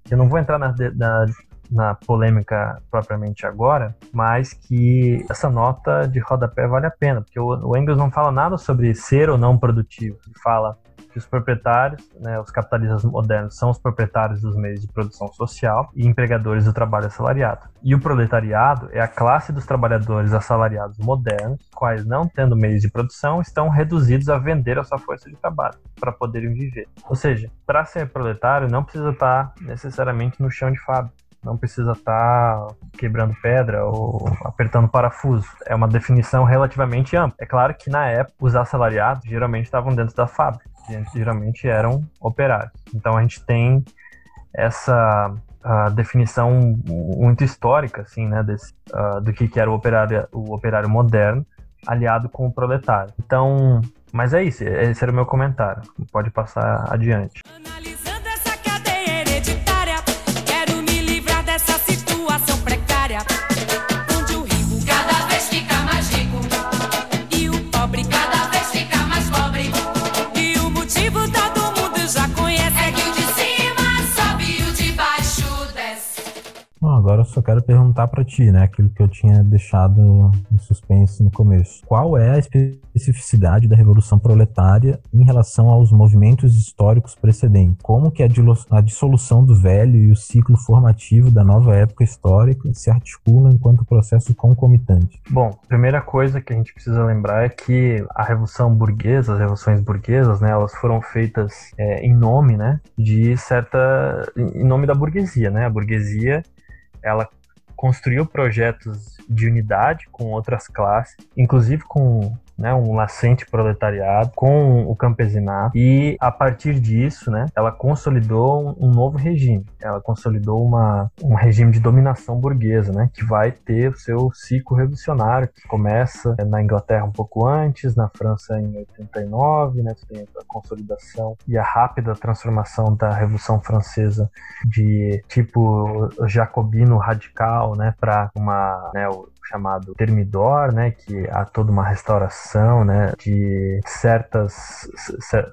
Eu não vou entrar na, na na polêmica propriamente agora, mas que essa nota de rodapé vale a pena, porque o, Engels não fala nada sobre ser ou não produtivo. Ele fala que os proprietários, né, os capitalistas modernos, são os proprietários dos meios de produção social e empregadores do trabalho assalariado. E o proletariado é a classe dos trabalhadores assalariados modernos, quais não tendo meios de produção, estão reduzidos a vender a sua força de trabalho para poderem viver. Ou seja, para ser proletário não precisa estar necessariamente no chão de fábrica não precisa estar quebrando pedra ou apertando parafuso. É uma definição relativamente ampla. É claro que na época os assalariados geralmente estavam dentro da fábrica geralmente eram operários. Então a gente tem essa definição muito histórica, assim, né, desse, uh, do que, que era o operário, o operário moderno aliado com o proletário. Então, mas é isso, esse era o meu comentário. Pode passar adiante. Analisando só quero perguntar para ti, né? Aquilo que eu tinha deixado em suspense no começo. Qual é a especificidade da Revolução Proletária em relação aos movimentos históricos precedentes? Como que a dissolução do velho e o ciclo formativo da nova época histórica se articulam enquanto processo concomitante? Bom, primeira coisa que a gente precisa lembrar é que a Revolução Burguesa, as revoluções burguesas, né, elas foram feitas é, em nome, né, de certa, em nome da burguesia, né? A burguesia ela construiu projetos de unidade com outras classes, inclusive com né, um nascente proletariado, com o campesinato, e a partir disso, né, ela consolidou um, novo regime. Ela consolidou uma, um regime de dominação burguesa, né, que vai ter o seu ciclo revolucionário, que começa na Inglaterra um pouco antes, na França em 89, né, tem a consolidação e a rápida transformação da Revolução Francesa de tipo jacobino radical, né, para uma, né, chamado Termidor, né, que há toda uma restauração, né, de certas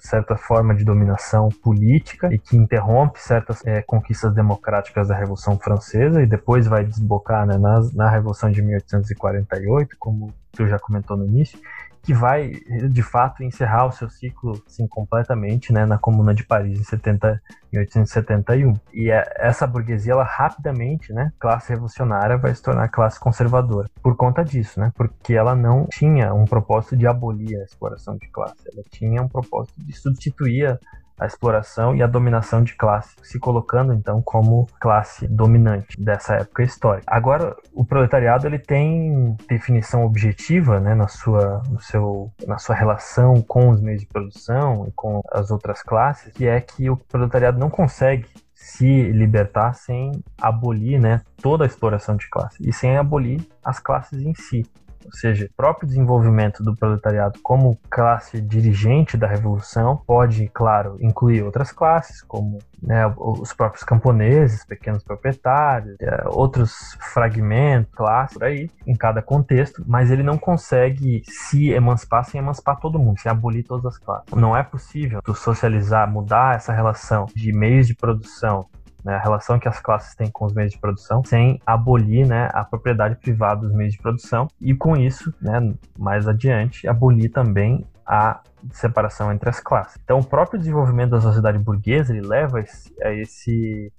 certa forma de dominação política e que interrompe certas é, conquistas democráticas da Revolução Francesa e depois vai desbocar né, na, na Revolução de 1848, como tu já comentou no início, que vai, de fato, encerrar o seu ciclo assim, completamente né, na Comuna de Paris em 70, 1871. E é, essa burguesia, ela rapidamente, né, classe revolucionária, vai se tornar classe conservadora. Por conta disso, né, porque ela não tinha um propósito de abolir a exploração de classe, ela tinha um propósito de substituir exploração e a dominação de classe, se colocando então como classe dominante dessa época histórica. Agora, o proletariado ele tem definição objetiva, né, na sua, no seu, na sua relação com os meios de produção e com as outras classes, que é que o proletariado não consegue se libertar sem abolir né, toda a exploração de classe e sem abolir as classes em si ou seja, o próprio desenvolvimento do proletariado como classe dirigente da revolução pode, claro, incluir outras classes, como né, os próprios camponeses, pequenos proprietários, é, outros fragmentos, classes, por aí, em cada contexto, mas ele não consegue se emancipar sem emancipar todo mundo, sem abolir todas as classes. Não é possível socializar, mudar essa relação de meios de produção né, a relação que as classes têm com os meios de produção, sem abolir né, a propriedade privada dos meios de produção e com isso, né, mais adiante, abolir também a separação entre as classes. Então, o próprio desenvolvimento da sociedade burguesa ele leva a esse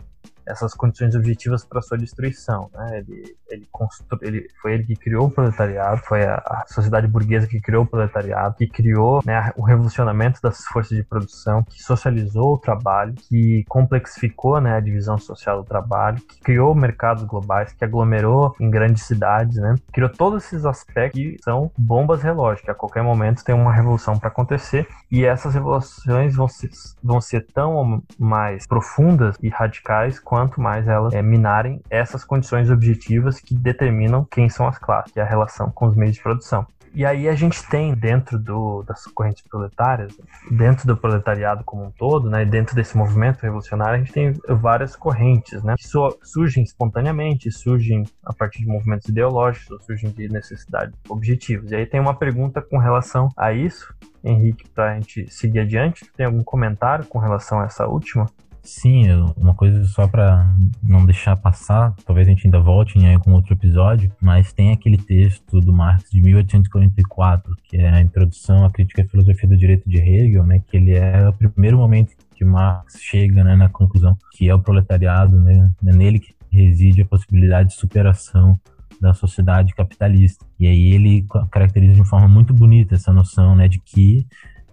essas condições objetivas para sua destruição. Né? Ele, ele, constru... ele foi ele que criou o proletariado, foi a, a, sociedade burguesa que criou o proletariado, que criou né, o revolucionamento das forças de produção, que socializou o trabalho, que complexificou né, a divisão social do trabalho, que criou mercados globais, que aglomerou em grandes cidades, né? criou todos esses aspectos que são bombas relógio, que a qualquer momento tem uma revolução para acontecer e essas revoluções vão ser, vão ser tão mais profundas e radicais quanto mais elas é, minarem essas condições objetivas que determinam quem são as classes, é a relação com os meios de produção. E aí a gente tem dentro do, das correntes proletárias, dentro do proletariado como um todo, né, dentro desse movimento revolucionário, a gente tem várias correntes, né, que surgem espontaneamente, surgem a partir de movimentos ideológicos, surgem de necessidades objetivas. E aí tem uma pergunta com relação a isso, Henrique, para a gente seguir adiante. Tem algum comentário com relação a essa última? Sim, uma coisa só para não deixar passar, talvez a gente ainda volte em algum outro episódio, mas tem aquele texto do Marx de 1844, que é a introdução à crítica à filosofia do direito de Hegel, né, que ele é o primeiro momento que Marx chega né, na conclusão que é o proletariado, né, é nele que reside a possibilidade de superação da sociedade capitalista. E aí ele caracteriza de forma muito bonita essa noção, né, de que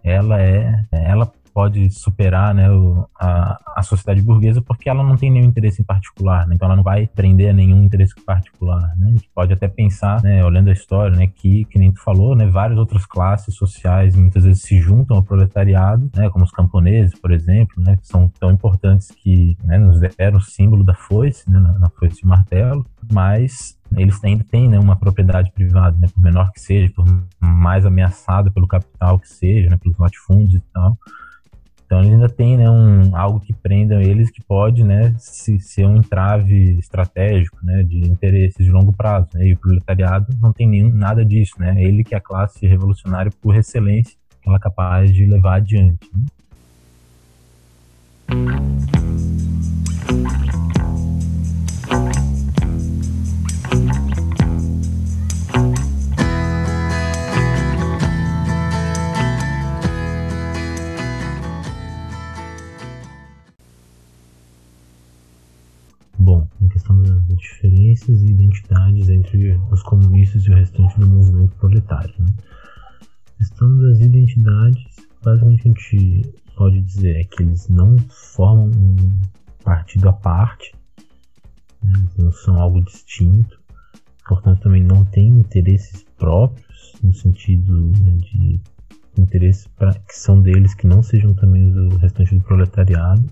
ela é, ela pode superar né, o, a, a sociedade burguesa porque ela não tem nenhum interesse em particular, né? então ela não vai prender a nenhum interesse particular. Né? A gente pode até pensar, né, olhando a história, né, que, que nem tu falou, né, várias outras classes sociais muitas vezes se juntam ao proletariado, né, como os camponeses, por exemplo, né, que são tão importantes que né, nos deram o símbolo da foice, né, na, na foice de martelo, mas eles ainda têm né, uma propriedade privada, né, por menor que seja, por mais ameaçada pelo capital que seja, né, pelos latifúndios e tal. Então ele ainda tem né, um, algo que prenda eles que pode né, se, ser um entrave estratégico né, de interesses de longo prazo. Né? E o proletariado não tem nenhum, nada disso. Né? Ele que é a classe revolucionária por excelência ela é capaz de levar adiante. Né? Diferenças e identidades entre os comunistas e o restante do movimento proletário. Né? A questão das identidades, basicamente a gente pode dizer é que eles não formam um partido à parte, né? não são algo distinto, portanto também não têm interesses próprios, no sentido né, de interesses que são deles que não sejam também do restante do proletariado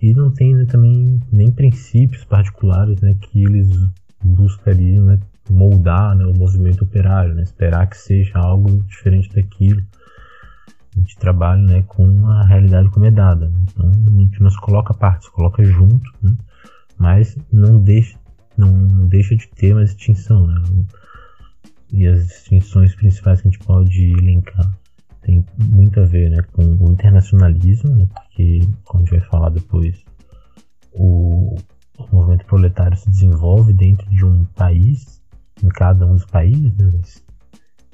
e não tem né, também nem princípios particulares né, que eles buscariam né, moldar né, o movimento operário, né, esperar que seja algo diferente daquilo. A gente trabalha né, com a realidade como é dada. Então a gente não se coloca a parte, se coloca junto, né, mas não deixa, não deixa de ter uma distinção. Né, e as distinções principais que a gente pode elencar tem muito a ver né, com o internacionalismo, né, porque, como a gente vai falar depois, o, o, movimento proletário se desenvolve dentro de um país, em cada um dos países, né,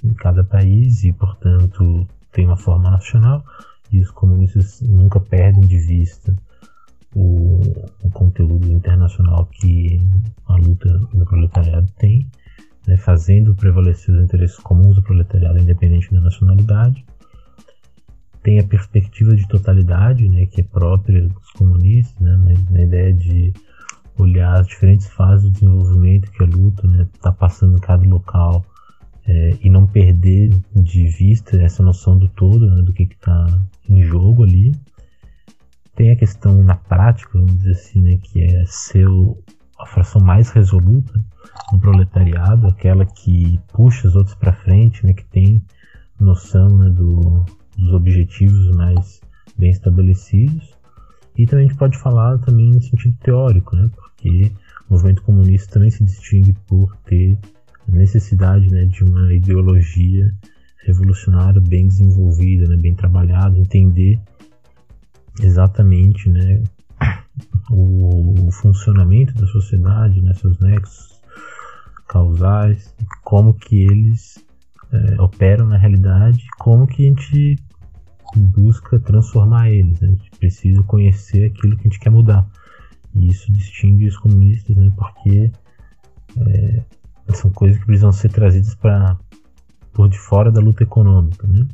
em cada país, e, portanto, tem uma forma nacional, e os comunistas nunca perdem de vista o, o conteúdo internacional que a luta do proletariado tem, né, fazendo prevalecer os interesses comuns do proletariado, independente da nacionalidade, tem a perspectiva de totalidade, né, que é própria dos comunistas, né, na, ideia de olhar as diferentes fases do desenvolvimento que a luta está né, tá passando em cada local é, e não perder de vista essa noção do todo, né, do que está em jogo ali. Tem a questão na prática, vamos dizer assim, né, que é ser a fração mais resoluta do proletariado, aquela que puxa os outros para frente, né, que tem noção né, do, dos objetivos mais bem estabelecidos. E também a gente pode falar também no sentido teórico, né? porque o movimento comunista também se distingue por ter a necessidade né, de uma ideologia revolucionária bem desenvolvida, né, bem trabalhada, entender exatamente né, o, o funcionamento da sociedade, né, seus nexos causais, como que eles é, operam na realidade, como que a gente busca transformar eles. Né? A gente precisa conhecer aquilo que a gente quer mudar. E isso distingue os comunistas, né? porque é, são coisas que precisam ser trazidas para por de fora da luta econômica. Né?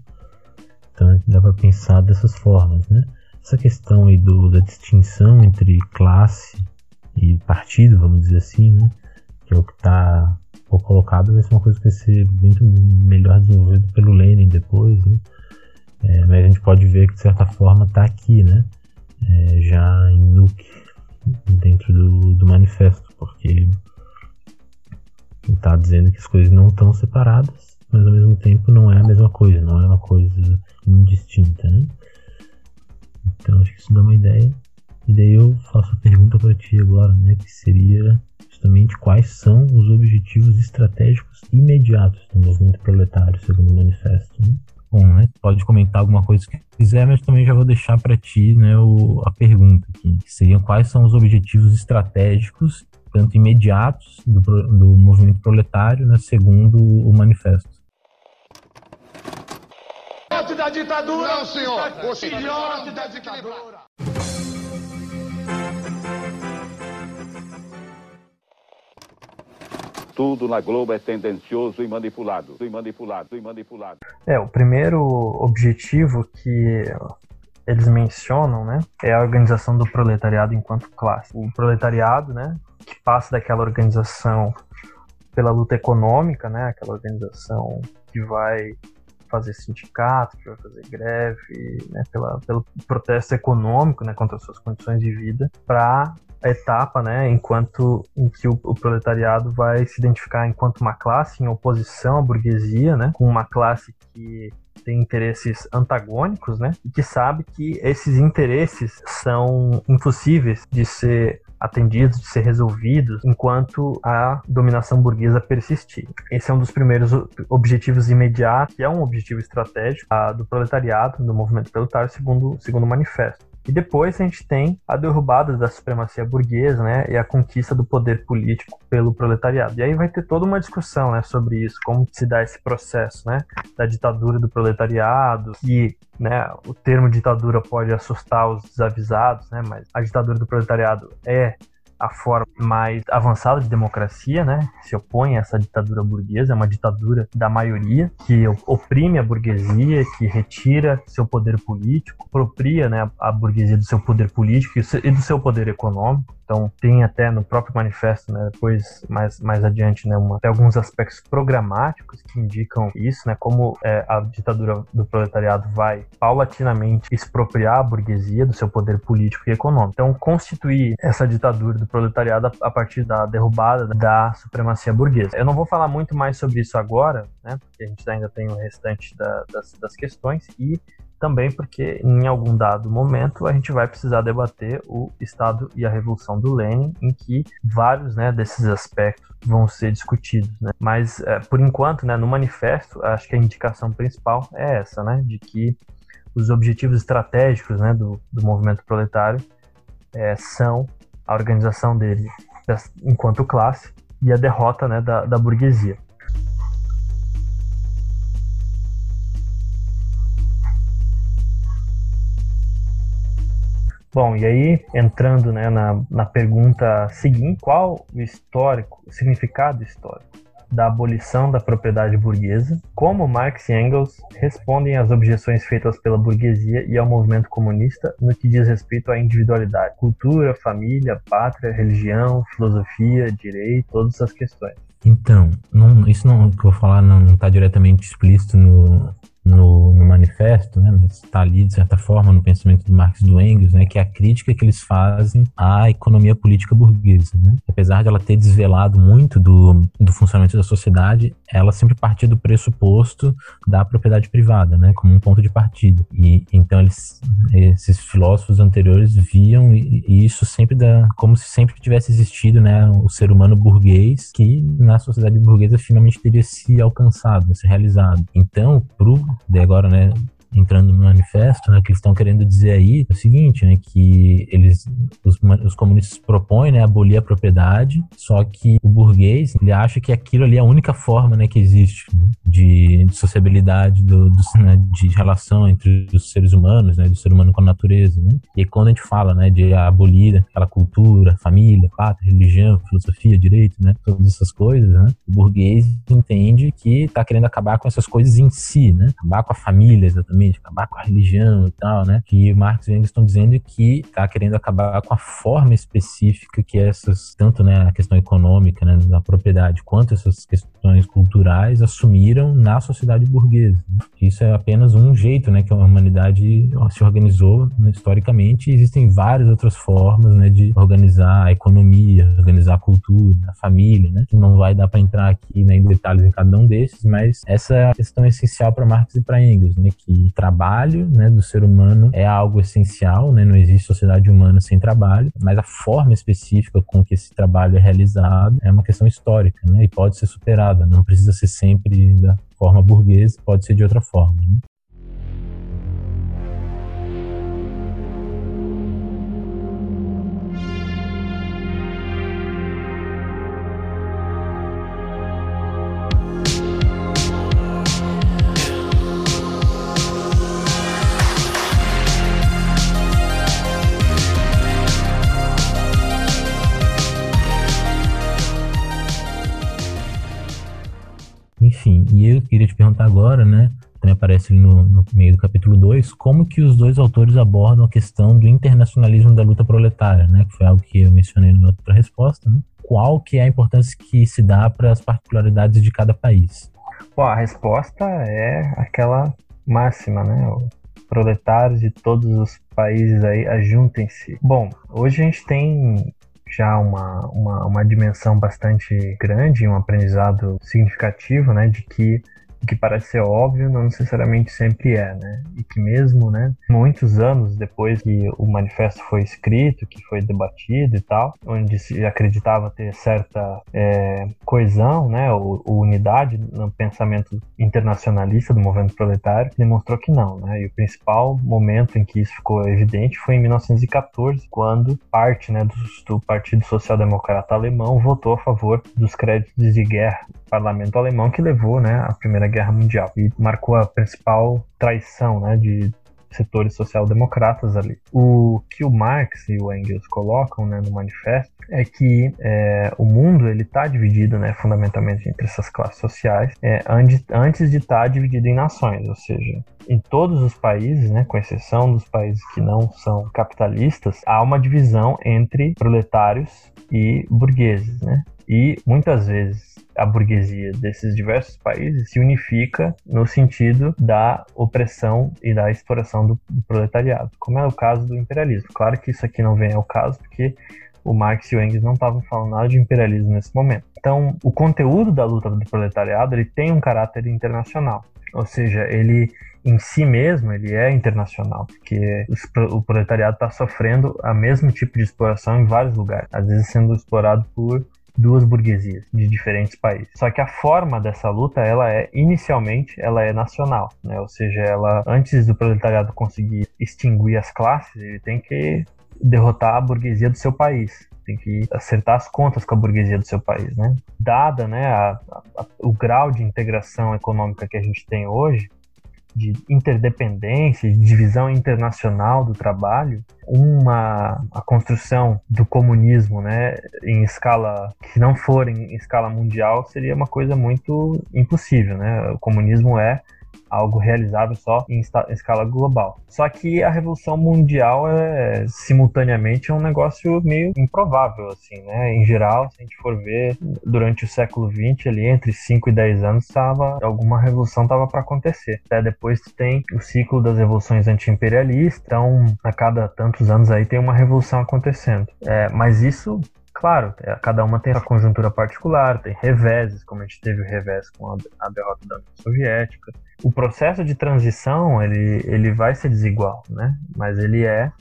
Então dá para pensar dessas formas. Né? Essa questão aí do, da distinção entre classe e partido, vamos dizer assim, né? que é o que está colocado, vai ser uma coisa que vai ser muito melhor desenvolvida pelo Lenin depois. Né? É, mas a gente pode ver que de certa forma está aqui, né? É, já em Nuke, dentro do, do manifesto, porque está dizendo que as coisas não estão separadas, mas ao mesmo tempo não é a mesma coisa, não é uma coisa indistinta, né? Então acho que isso dá uma ideia. E daí eu faço a pergunta para ti agora, né? Que seria justamente quais são os objetivos estratégicos imediatos do movimento proletário, segundo o manifesto. Né? Bom, né, pode comentar alguma coisa que quiser, mas também já vou deixar para ti né, o, a pergunta aqui, que seriam quais são os objetivos estratégicos, tanto imediatos, do, do movimento proletário, né, segundo o manifesto. da ditadura! Não, senhor! O senhor da ditadura! Tudo na Globo é tendencioso e manipulado, e manipulado, e manipulado. É, o primeiro objetivo que eles mencionam, né, é a organização do proletariado enquanto classe. O proletariado, né, que passa daquela organização pela luta econômica, né, aquela organização que vai fazer sindicato, que vai fazer greve, né, pela, pelo protesto econômico, né, contra as suas condições de vida, para etapa, né, enquanto em que o, o, proletariado vai se identificar enquanto uma classe em oposição à burguesia, né, com uma classe que tem interesses antagônicos, né, e que sabe que esses interesses são impossíveis de ser atendidos, de ser resolvidos, enquanto a dominação burguesa persistir. Esse é um dos primeiros objetivos imediatos, que é um objetivo estratégico do proletariado, do movimento proletário, segundo, segundo o manifesto. E depois a gente tem a derrubada da supremacia burguesa, né, e a conquista do poder político pelo proletariado. E aí vai ter toda uma discussão, né, sobre isso, como se dá esse processo, né, da ditadura do proletariado, que, né, o termo ditadura pode assustar os desavisados, né, mas a ditadura do proletariado é a forma mais avançada de democracia, né? Se opõe a essa ditadura burguesa, é uma ditadura da maioria que oprime a burguesia, que retira seu poder político, apropria, né, a burguesia do seu poder político e do seu poder econômico. Então tem até no próprio manifesto, né, depois mais, mais adiante, né, uma, alguns aspectos programáticos que indicam isso, né, como é, a ditadura do proletariado vai paulatinamente expropriar a burguesia do seu poder político e econômico. Então constituir essa ditadura do proletariado a, a partir da derrubada da supremacia burguesa. Eu não vou falar muito mais sobre isso agora, né, porque a gente ainda tem o restante da, das, das questões e também porque em algum dado momento a gente vai precisar debater o Estado e a Revolução do Lenin, em que vários né, desses aspectos vão ser discutidos. Né? Mas, é, por enquanto, né, no manifesto, acho que a indicação principal é essa, né, de que os objetivos estratégicos né, do, do movimento proletário é, são a organização dele enquanto classe e a derrota né, da, da burguesia. Bom, e aí, entrando né, na, na pergunta seguinte, qual o histórico, o significado histórico da abolição da propriedade burguesa, como Marx e Engels respondem às objeções feitas pela burguesia e ao movimento comunista no que diz respeito à individualidade, cultura, família, pátria, religião, filosofia, direito, todas essas questões. Então, não, isso não que eu vou falar não está diretamente explícito no, no, no, manifesto, né, mas está ali de certa forma no pensamento do Marx e do Engels, né, que é a crítica que eles fazem à economia política burguesa. Né? Apesar de ela ter desvelado muito do, do funcionamento da sociedade, ela sempre partia do pressuposto da propriedade privada, né, como um ponto de partida. E então eles, esses filósofos anteriores viam isso sempre da, como se sempre tivesse existido, né, o ser humano burguês que na sociedade burguesa finalmente teria se alcançado, né, se realizado. Então, pro de agora, né, entrando no manifesto, né, que eles estão querendo dizer aí é o seguinte, né, que eles, os, os comunistas propõem, né, abolir a propriedade, só que o burguês, ele acha que aquilo ali é a única forma, né, que existe né, de, de, sociabilidade, do, do né, de relação entre os seres humanos, né, do ser humano com a natureza, né, e quando a gente fala, né, de abolir aquela cultura, família, pátria, religião, filosofia, direito, né, todas essas coisas, né, o burguês entende que está querendo acabar com essas coisas em si, né, acabar com a família, exatamente, acabar com a religião e tal, né? Que Marx e Engels estão dizendo que está querendo acabar com a forma específica que essas, tanto né, a questão econômica, né, da propriedade, quanto essas questões culturais assumiram na sociedade burguesa. Isso é apenas um jeito, né, que a humanidade se organizou né, historicamente. Existem várias outras formas, né, de organizar a economia, organizar a cultura, a família, né? Não vai dar para entrar aqui né, em detalhes em cada um desses, mas essa é a questão essencial para Marx e para Engels, né, que trabalho né, do ser humano é algo essencial, né, não existe sociedade humana sem trabalho, mas a forma específica com que esse trabalho é realizado é uma questão histórica né, e pode ser superada, não precisa ser sempre da forma burguesa, pode ser de outra forma. Né? Perguntar agora, né? Também aparece no, no meio do capítulo 2, como que os dois autores abordam a questão do internacionalismo da luta proletária, né? Que foi algo que eu mencionei na outra resposta, né? Qual que é a importância que se dá para as particularidades de cada país? Bom, a resposta é aquela máxima, né? proletários de todos os países aí ajuntem-se. Bom, hoje a gente tem já uma, uma, uma dimensão bastante grande, um aprendizado significativo, né, de que o que parece ser óbvio não necessariamente sempre é, né? E que mesmo, né, muitos anos depois que o manifesto foi escrito, que foi debatido e tal, onde se acreditava ter certa é, coesão, né, ou, ou, unidade no pensamento internacionalista do movimento proletário, demonstrou que não, né? E o principal momento em que isso ficou evidente foi em 1914, quando parte, né, do, do Partido Social Democrata alemão votou a favor dos créditos de guerra parlamento alemão que levou né, à Primeira Guerra Mundial e marcou a principal traição né, de setores social-democratas ali. O que o Marx e o Engels colocam né, no manifesto é que é, o mundo ele está dividido né, fundamentalmente entre essas classes sociais é, antes, antes de estar tá dividido em nações, ou seja, em todos os países, né, com exceção dos países que não são capitalistas, há uma divisão entre proletários e burgueses, né? E muitas vezes a burguesia desses diversos países se unifica no sentido da opressão e da exploração do, do, proletariado, como é o caso do imperialismo. Claro que isso aqui não vem ao caso, porque o Marx e o Engels não estavam falando nada de imperialismo nesse momento. Então, o conteúdo da luta do proletariado ele tem um caráter internacional, ou seja, ele em si mesmo ele é internacional, porque o proletariado está sofrendo a mesmo tipo de exploração em vários lugares, às vezes sendo explorado por duas burguesias de diferentes países. Só que a forma dessa luta, ela é inicialmente, ela é nacional, né? Ou seja, ela antes do proletariado conseguir extinguir as classes, ele tem que derrotar a burguesia do seu país. Tem que acertar as contas com a burguesia do seu país, né? Dada, né, a, a, o grau de integração econômica que a gente tem hoje, de interdependência, de divisão internacional do trabalho, uma a construção do comunismo, né, em escala que não for em escala mundial seria uma coisa muito impossível, né? O comunismo é algo realizável só em escala global. Só que a revolução mundial é simultaneamente é um negócio meio improvável assim, né? Em geral, se a gente for ver durante o século XX ali entre 5 e 10 anos estava alguma revolução estava para acontecer. Até depois tem o ciclo das revoluções anti-imperialistas, então a cada tantos anos aí tem uma revolução acontecendo. É, mas isso Claro, é, cada uma tem a conjuntura particular, tem reveses, como a gente teve o revés com a, derrota da União Soviética. O processo de transição, ele, ele vai ser desigual, né? Mas ele é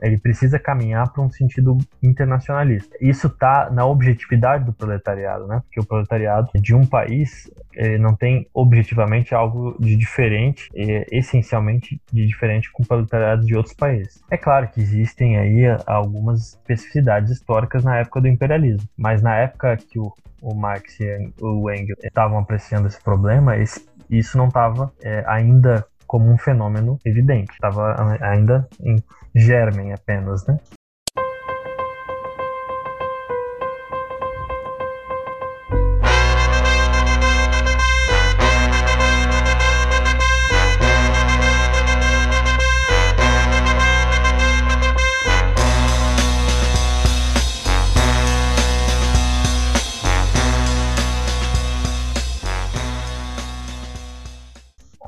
ele precisa caminhar para um sentido internacionalista. Isso está na objetividade do proletariado, né? Porque o proletariado de um país não tem objetivamente algo de diferente, essencialmente de diferente com o proletariado de outros países. É claro que existem aí algumas especificidades históricas na época do imperialismo, mas na época que o, o Marx e o Engels estavam apreciando esse problema, esse, isso não estava é, ainda como um fenômeno evidente, estava ainda em germem apenas, né?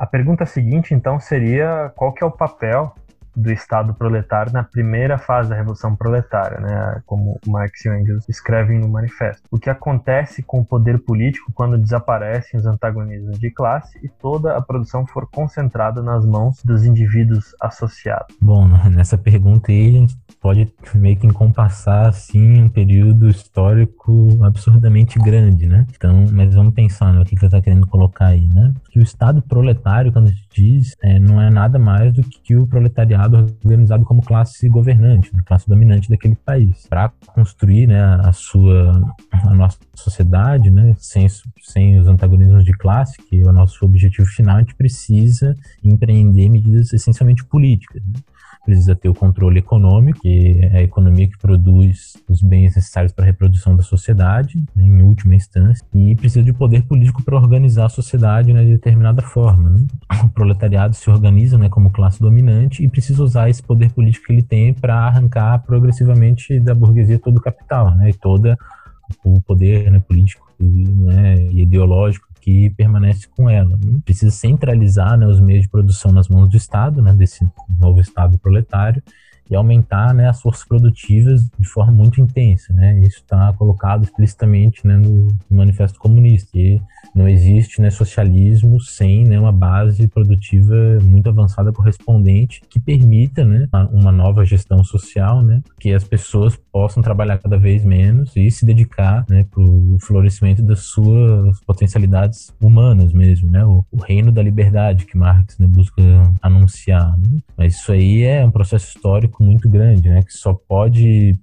A pergunta seguinte, então, seria qual que é o papel do Estado proletário na primeira fase da Revolução Proletária, né, como Marx e Engels escrevem no manifesto. O que acontece com o poder político quando desaparecem os antagonismos de classe e toda a produção for concentrada nas mãos dos indivíduos associados? Bom, <laughs> nessa pergunta aí a gente pode meio que encompassar assim um período histórico absurdamente grande, né? Então, mas vamos pensar no que você está querendo colocar aí, né? Que o Estado proletário, quando gente diz, é, não é nada mais do que o proletariado organizado como classe governante, né, classe dominante daquele país. Para construir né, a sua a nossa sociedade, né, sem, sem os antagonismos de classe, que é o nosso objetivo final, a gente precisa empreender medidas essencialmente políticas. Né? Precisa ter o controle econômico, que é a economia que produz os bens necessários para a reprodução da sociedade, né, em última instância, e precisa de poder político para organizar a sociedade né, de determinada forma. Né? O proletariado se organiza né, como classe dominante e precisa usar esse poder político que ele tem para arrancar progressivamente da burguesia todo o capital né, e todo o poder né, político né, e ideológico que permanece com ela. Precisa centralizar né, os meios de produção nas mãos do Estado, né, desse novo Estado proletário, e aumentar né, as forças produtivas de forma muito intensa. Né? Isso está colocado explicitamente né, no, Manifesto Comunista. E não existe né, socialismo sem né, uma base produtiva muito avançada correspondente que permita né, uma nova gestão social, né, que as pessoas possam trabalhar cada vez menos e se dedicar né, para o florescimento das suas potencialidades humanas mesmo, né, o, o reino da liberdade que Marx né, busca anunciar. Né? Mas isso aí é um processo histórico muito grande, né, que só pode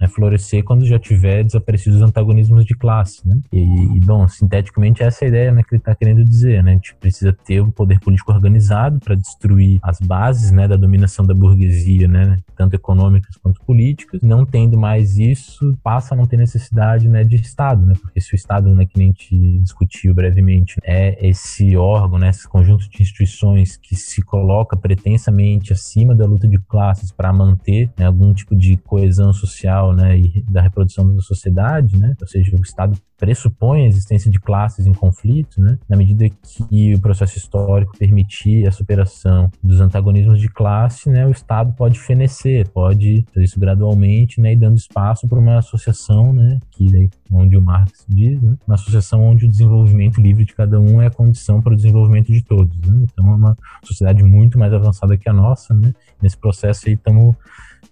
né, florescer quando já tiver desaparecido os antagonismos de classe, né? E, e bom, sinteticamente essa é a ideia né, que ele está querendo dizer, né? A gente precisa ter um poder político organizado para destruir as bases, né, da dominação da burguesia, né, tanto econômicas quanto políticas. Não tendo mais isso, passa a não ter necessidade, né, de Estado, né? Porque se o Estado, né, que nem gente discutiu brevemente, é esse órgão, né, esse conjunto de instituições que se coloca pretensamente acima da luta de classes para manter né, algum tipo de coesão social né, e da reprodução da sociedade, né, ou seja, o Estado pressupõe a existência de classes em conflito, né, na medida que o processo histórico permitir a superação dos antagonismos de classe, né, o Estado pode fenecer, pode fazer isso gradualmente, né, e dando espaço para uma associação, né, que daí, onde o Marx diz, né, uma associação onde o desenvolvimento livre de cada um é a condição para o desenvolvimento de todos, né, então é uma sociedade muito mais avançada que a nossa, né, nesse processo aí estamos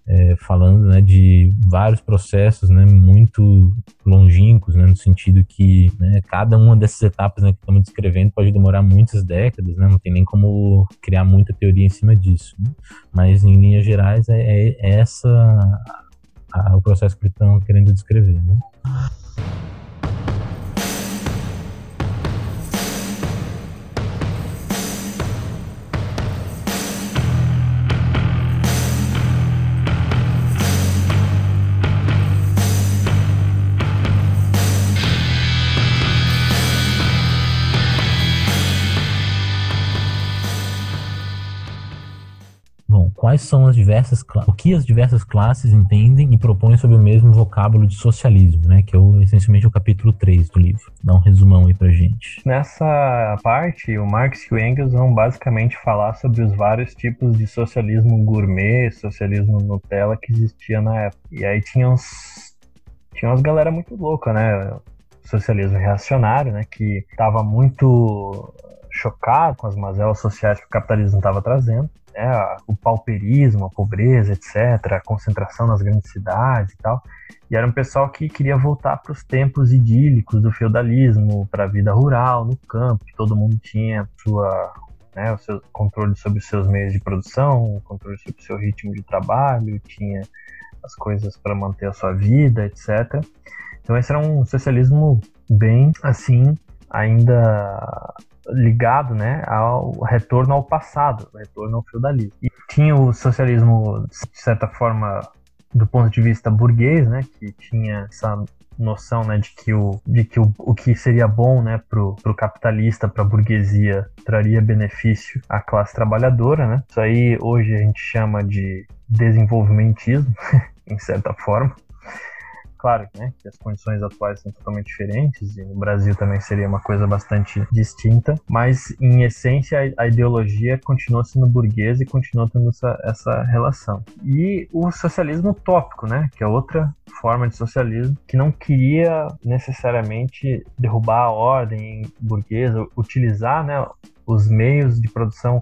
é, falando né, de vários processos né, muito longínquos, né, no sentido que né, cada uma dessas etapas né, que estamos descrevendo pode demorar muitas décadas, né, não tem nem como criar muita teoria em cima disso. Né, mas, em linhas gerais, é, é essa a, o processo que estão querendo descrever. Né. Quais são as diversas o que as diversas classes entendem e propõem sobre o mesmo vocábulo de socialismo, né, que é o, essencialmente o capítulo 3 do livro. Dá um resumão aí pra gente. Nessa parte, o Marx e o Engels vão basicamente falar sobre os vários tipos de socialismo gourmet, socialismo Nutella que existia na época. E aí tinha uns tinha umas galera muito louca, né? Socialismo reacionário, né, que estava muito chocado com as mazelas sociais que o capitalismo estava trazendo né, o pauperismo, a pobreza, etc., a concentração nas grandes cidades e tal. E era um pessoal que queria voltar para os tempos idílicos do feudalismo, para a vida rural, no campo, que todo mundo tinha sua, né, o seu controle sobre os seus meios de produção, o controle sobre o seu ritmo de trabalho, tinha as coisas para manter a sua vida, etc. Então esse era um socialismo bem assim, ainda ligado né, ao retorno ao passado, retorno ao feudalismo. E tinha o socialismo, de certa forma, do ponto de vista burguês, né, que tinha essa noção né, de que, o, de que o, o que seria bom né, para o capitalista, para a burguesia, traria benefício à classe trabalhadora. Né? Isso aí hoje a gente chama de desenvolvimentismo, <laughs> em certa forma. Claro né, que as condições atuais são totalmente diferentes e no Brasil também seria uma coisa bastante distinta, mas em essência a, ideologia continua sendo burguesa e continua tendo essa, essa relação. E o socialismo utópico, né, que é outra forma de socialismo que não queria necessariamente derrubar a ordem burguesa, utilizar né, os meios de produção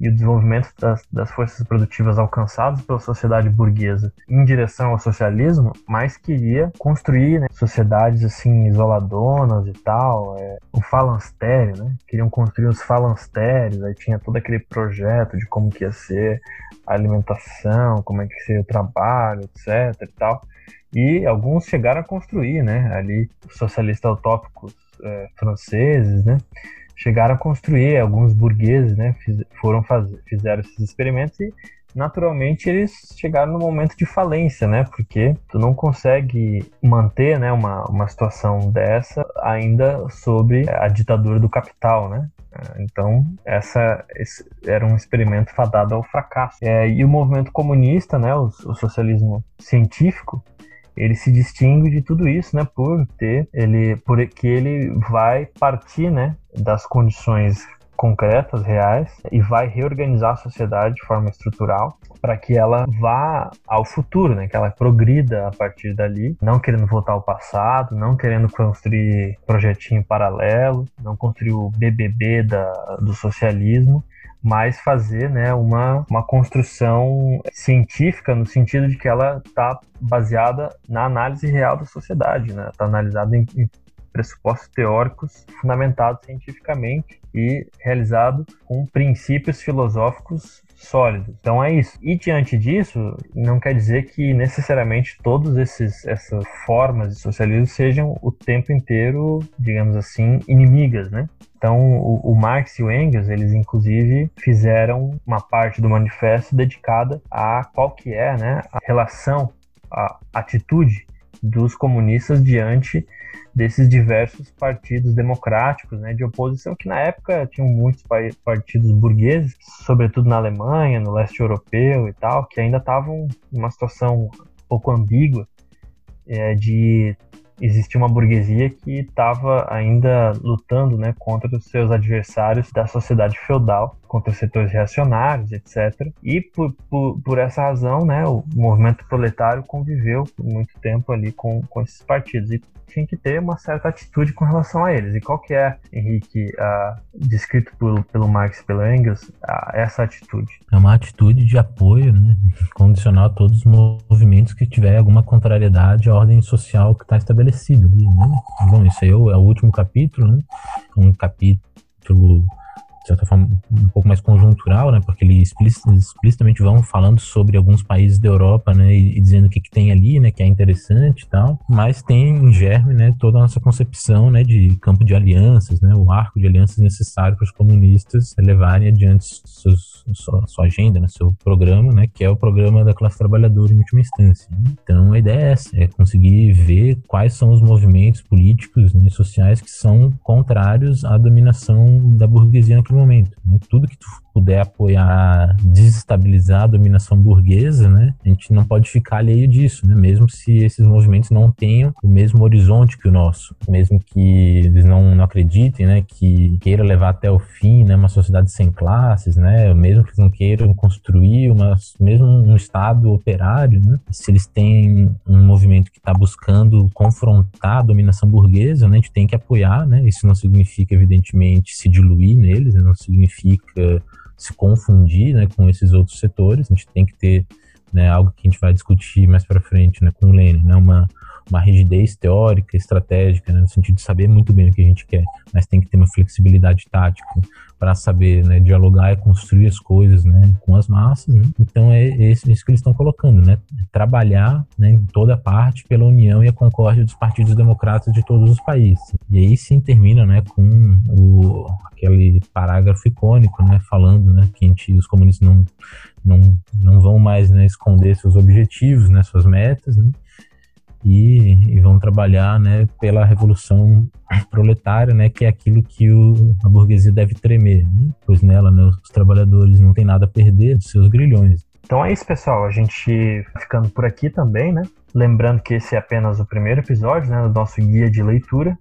e o desenvolvimento das, das, forças produtivas alcançadas pela sociedade burguesa em direção ao socialismo, mas queria construir né, sociedades assim isoladonas e tal, é, o falanstério, né? Queriam construir os falanstérios, aí tinha todo aquele projeto de como que ia ser a alimentação, como é que ia ser o trabalho, etc e tal. E alguns chegaram a construir, né? Ali os socialistas utópicos é, franceses, né? Chegaram a construir, alguns burgueses né, fiz, foram fazer, fizeram esses experimentos e naturalmente eles chegaram no momento de falência, né? Porque tu não consegue manter, né, uma, uma situação dessa ainda sob a ditadura do capital, né? Então, essa era um experimento fadado ao fracasso. É, e o movimento comunista, né, o, o socialismo científico, ele se distingue de tudo isso, né, por ter ele, por que ele vai partir, né, das condições concretas, reais, e vai reorganizar a sociedade de forma estrutural para que ela vá ao futuro, né? que ela progrida a partir dali, não querendo voltar ao passado, não querendo construir projetinho paralelo, não construir o BBB da, do socialismo, mas fazer né, uma, uma construção científica no sentido de que ela está baseada na análise real da sociedade, está né? Tá analisada em, em pressupostos teóricos fundamentados cientificamente e realizado com princípios filosóficos sólidos. Então é isso. E diante disso, não quer dizer que necessariamente todas essas formas de socialismo sejam o tempo inteiro, digamos assim, inimigas, né? Então, o, o, Marx e o Engels, eles inclusive fizeram uma parte do manifesto dedicada a qual que é né, a relação, a atitude dos comunistas diante desses diversos partidos democráticos né, de oposição, que na época tinham muitos partidos burgueses, sobretudo na Alemanha, no leste europeu e tal, que ainda estavam em uma situação um pouco ambígua é, de existia uma burguesia que estava ainda lutando né, contra os seus adversários da sociedade feudal, contra setores reacionários, etc. E por, por, por, essa razão, né, o movimento proletário conviveu por muito tempo ali com, com esses partidos e tinha que ter uma certa atitude com relação a eles. E qual que é, Henrique, descrito por, pelo Marx e pelo Engels, essa atitude? É uma atitude de apoio, né, condicional a todos os movimentos que tiver alguma contrariedade à ordem social que está estabelecida né? Bom, isso aí é o, é o último capítulo, né? Um capítulo certa forma, um pouco mais conjuntural, né? Porque eles explicitamente vão falando sobre alguns países da Europa, né? E, e, dizendo o que, que tem ali, né? Que é interessante e tal. Mas tem em germe, né? Toda a nossa concepção, né? De campo de alianças, né? O arco de alianças necessário para os comunistas levarem adiante seus, sua, sua, agenda, né? Seu programa, né? Que é o programa da classe trabalhadora em última instância. Então a ideia é essa, é conseguir ver quais são os movimentos políticos e né, sociais que são contrários à dominação da burguesia naquele momento. Né? Tudo que tu puder apoiar, desestabilizar a dominação burguesa, né? A gente não pode ficar alheio disso, né? Mesmo se esses movimentos não tenham o mesmo horizonte que o nosso, mesmo que eles não, não acreditem, né? Que queira levar até o fim, né? Uma sociedade sem classes, né? Mesmo que não queiram construir uma, mesmo um estado operário, né? Se eles têm um movimento que está buscando confrontar a dominação burguesa, né? A gente tem que apoiar, né? Isso não significa, evidentemente, se diluir neles, né? não significa se confundir né, com esses outros setores. A gente tem que ter né, algo que a gente vai discutir mais para frente né, com o Lenin, né, uma, uma rigidez teórica, estratégica, né, no sentido de saber muito bem o que a gente quer, mas tem que ter uma flexibilidade tática para saber né, dialogar e construir as coisas né, com as massas. Né? Então é isso, que eles estão colocando, né? Trabalhar né, em toda parte pela união e a concórdia dos partidos democratas de todos os países. E aí sim termina né, com o, aquele parágrafo icônico, né, falando né, que gente, os comunistas não, não, não vão mais né, esconder seus objetivos, né, suas metas, né, e, e, vão trabalhar né, pela revolução proletária, né, que é aquilo que o, a burguesia deve tremer, né, pois nela né, os trabalhadores não têm nada a perder dos seus grilhões. Então é isso, pessoal. A gente ficando por aqui também, né? Lembrando que esse é apenas o primeiro episódio né, do nosso guia de leitura.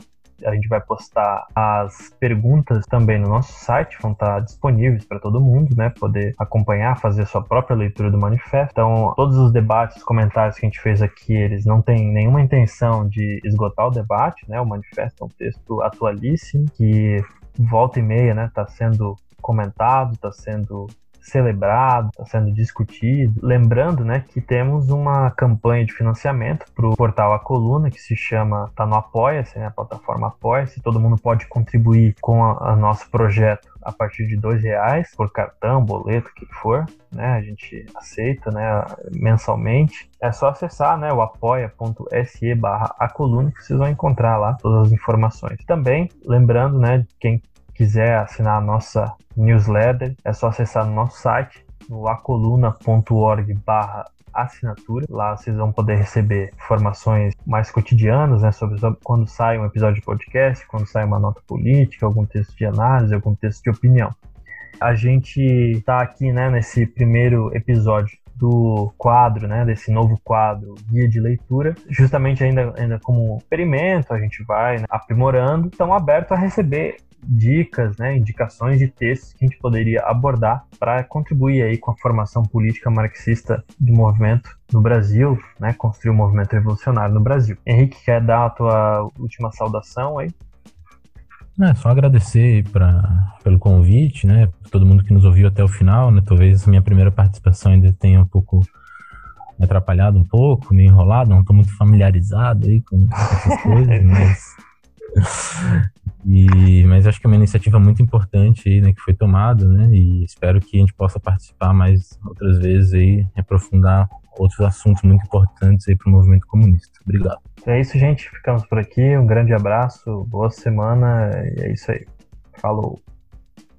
A gente vai postar as perguntas também no nosso site, vão estar disponíveis para todo mundo, né? Poder acompanhar, fazer sua própria leitura do manifesto. Então, todos os debates, comentários que a gente fez aqui, eles não têm nenhuma intenção de esgotar o debate, né? O manifesto é um texto atualíssimo que volta e meia, né? Está sendo comentado, está sendo celebrado, está sendo discutido. Lembrando, né, que temos uma campanha de financiamento para o portal A Coluna, que se chama, tá no Apoia-se, né, a plataforma Apoia-se. Todo mundo pode contribuir com o nosso projeto a partir de dois reais por cartão, boleto, o que for, né? A gente aceita, né? Mensalmente. É só acessar, né? O apoia.se barra a coluna que vocês vão encontrar lá todas as informações. Também, lembrando, né? Quem quiser assinar a nossa newsletter, é só acessar no nosso site no acoluna.org barra assinatura. Lá vocês vão poder receber informações mais cotidianas, né, sobre, sobre quando sai um episódio de podcast, quando sai uma nota política, algum texto de análise, algum texto de opinião. A gente está aqui, né, nesse primeiro episódio do quadro, né, desse novo quadro, guia de leitura, justamente ainda, ainda como experimento, a gente vai né, aprimorando, estão abertos a receber dicas, né, indicações de textos que a gente poderia abordar para contribuir aí com a formação política marxista do movimento no Brasil, né, construir o um movimento revolucionário no Brasil. Henrique, quer dar a tua última saudação aí? É, só agradecer pra, pelo convite, né? Todo mundo que nos ouviu até o final, né? Talvez essa minha primeira participação ainda tenha um pouco me atrapalhado um pouco, me enrolado, não estou muito familiarizado aí com essas <laughs> coisas, mas <laughs> e, mas acho que é uma iniciativa muito importante aí, né, que foi tomada, né, e espero que a gente possa participar mais outras vezes aí, aprofundar outros assuntos muito importantes aí para o movimento comunista. Obrigado. É isso, gente. Ficamos por aqui. Um grande abraço, boa semana e é isso aí. Falou.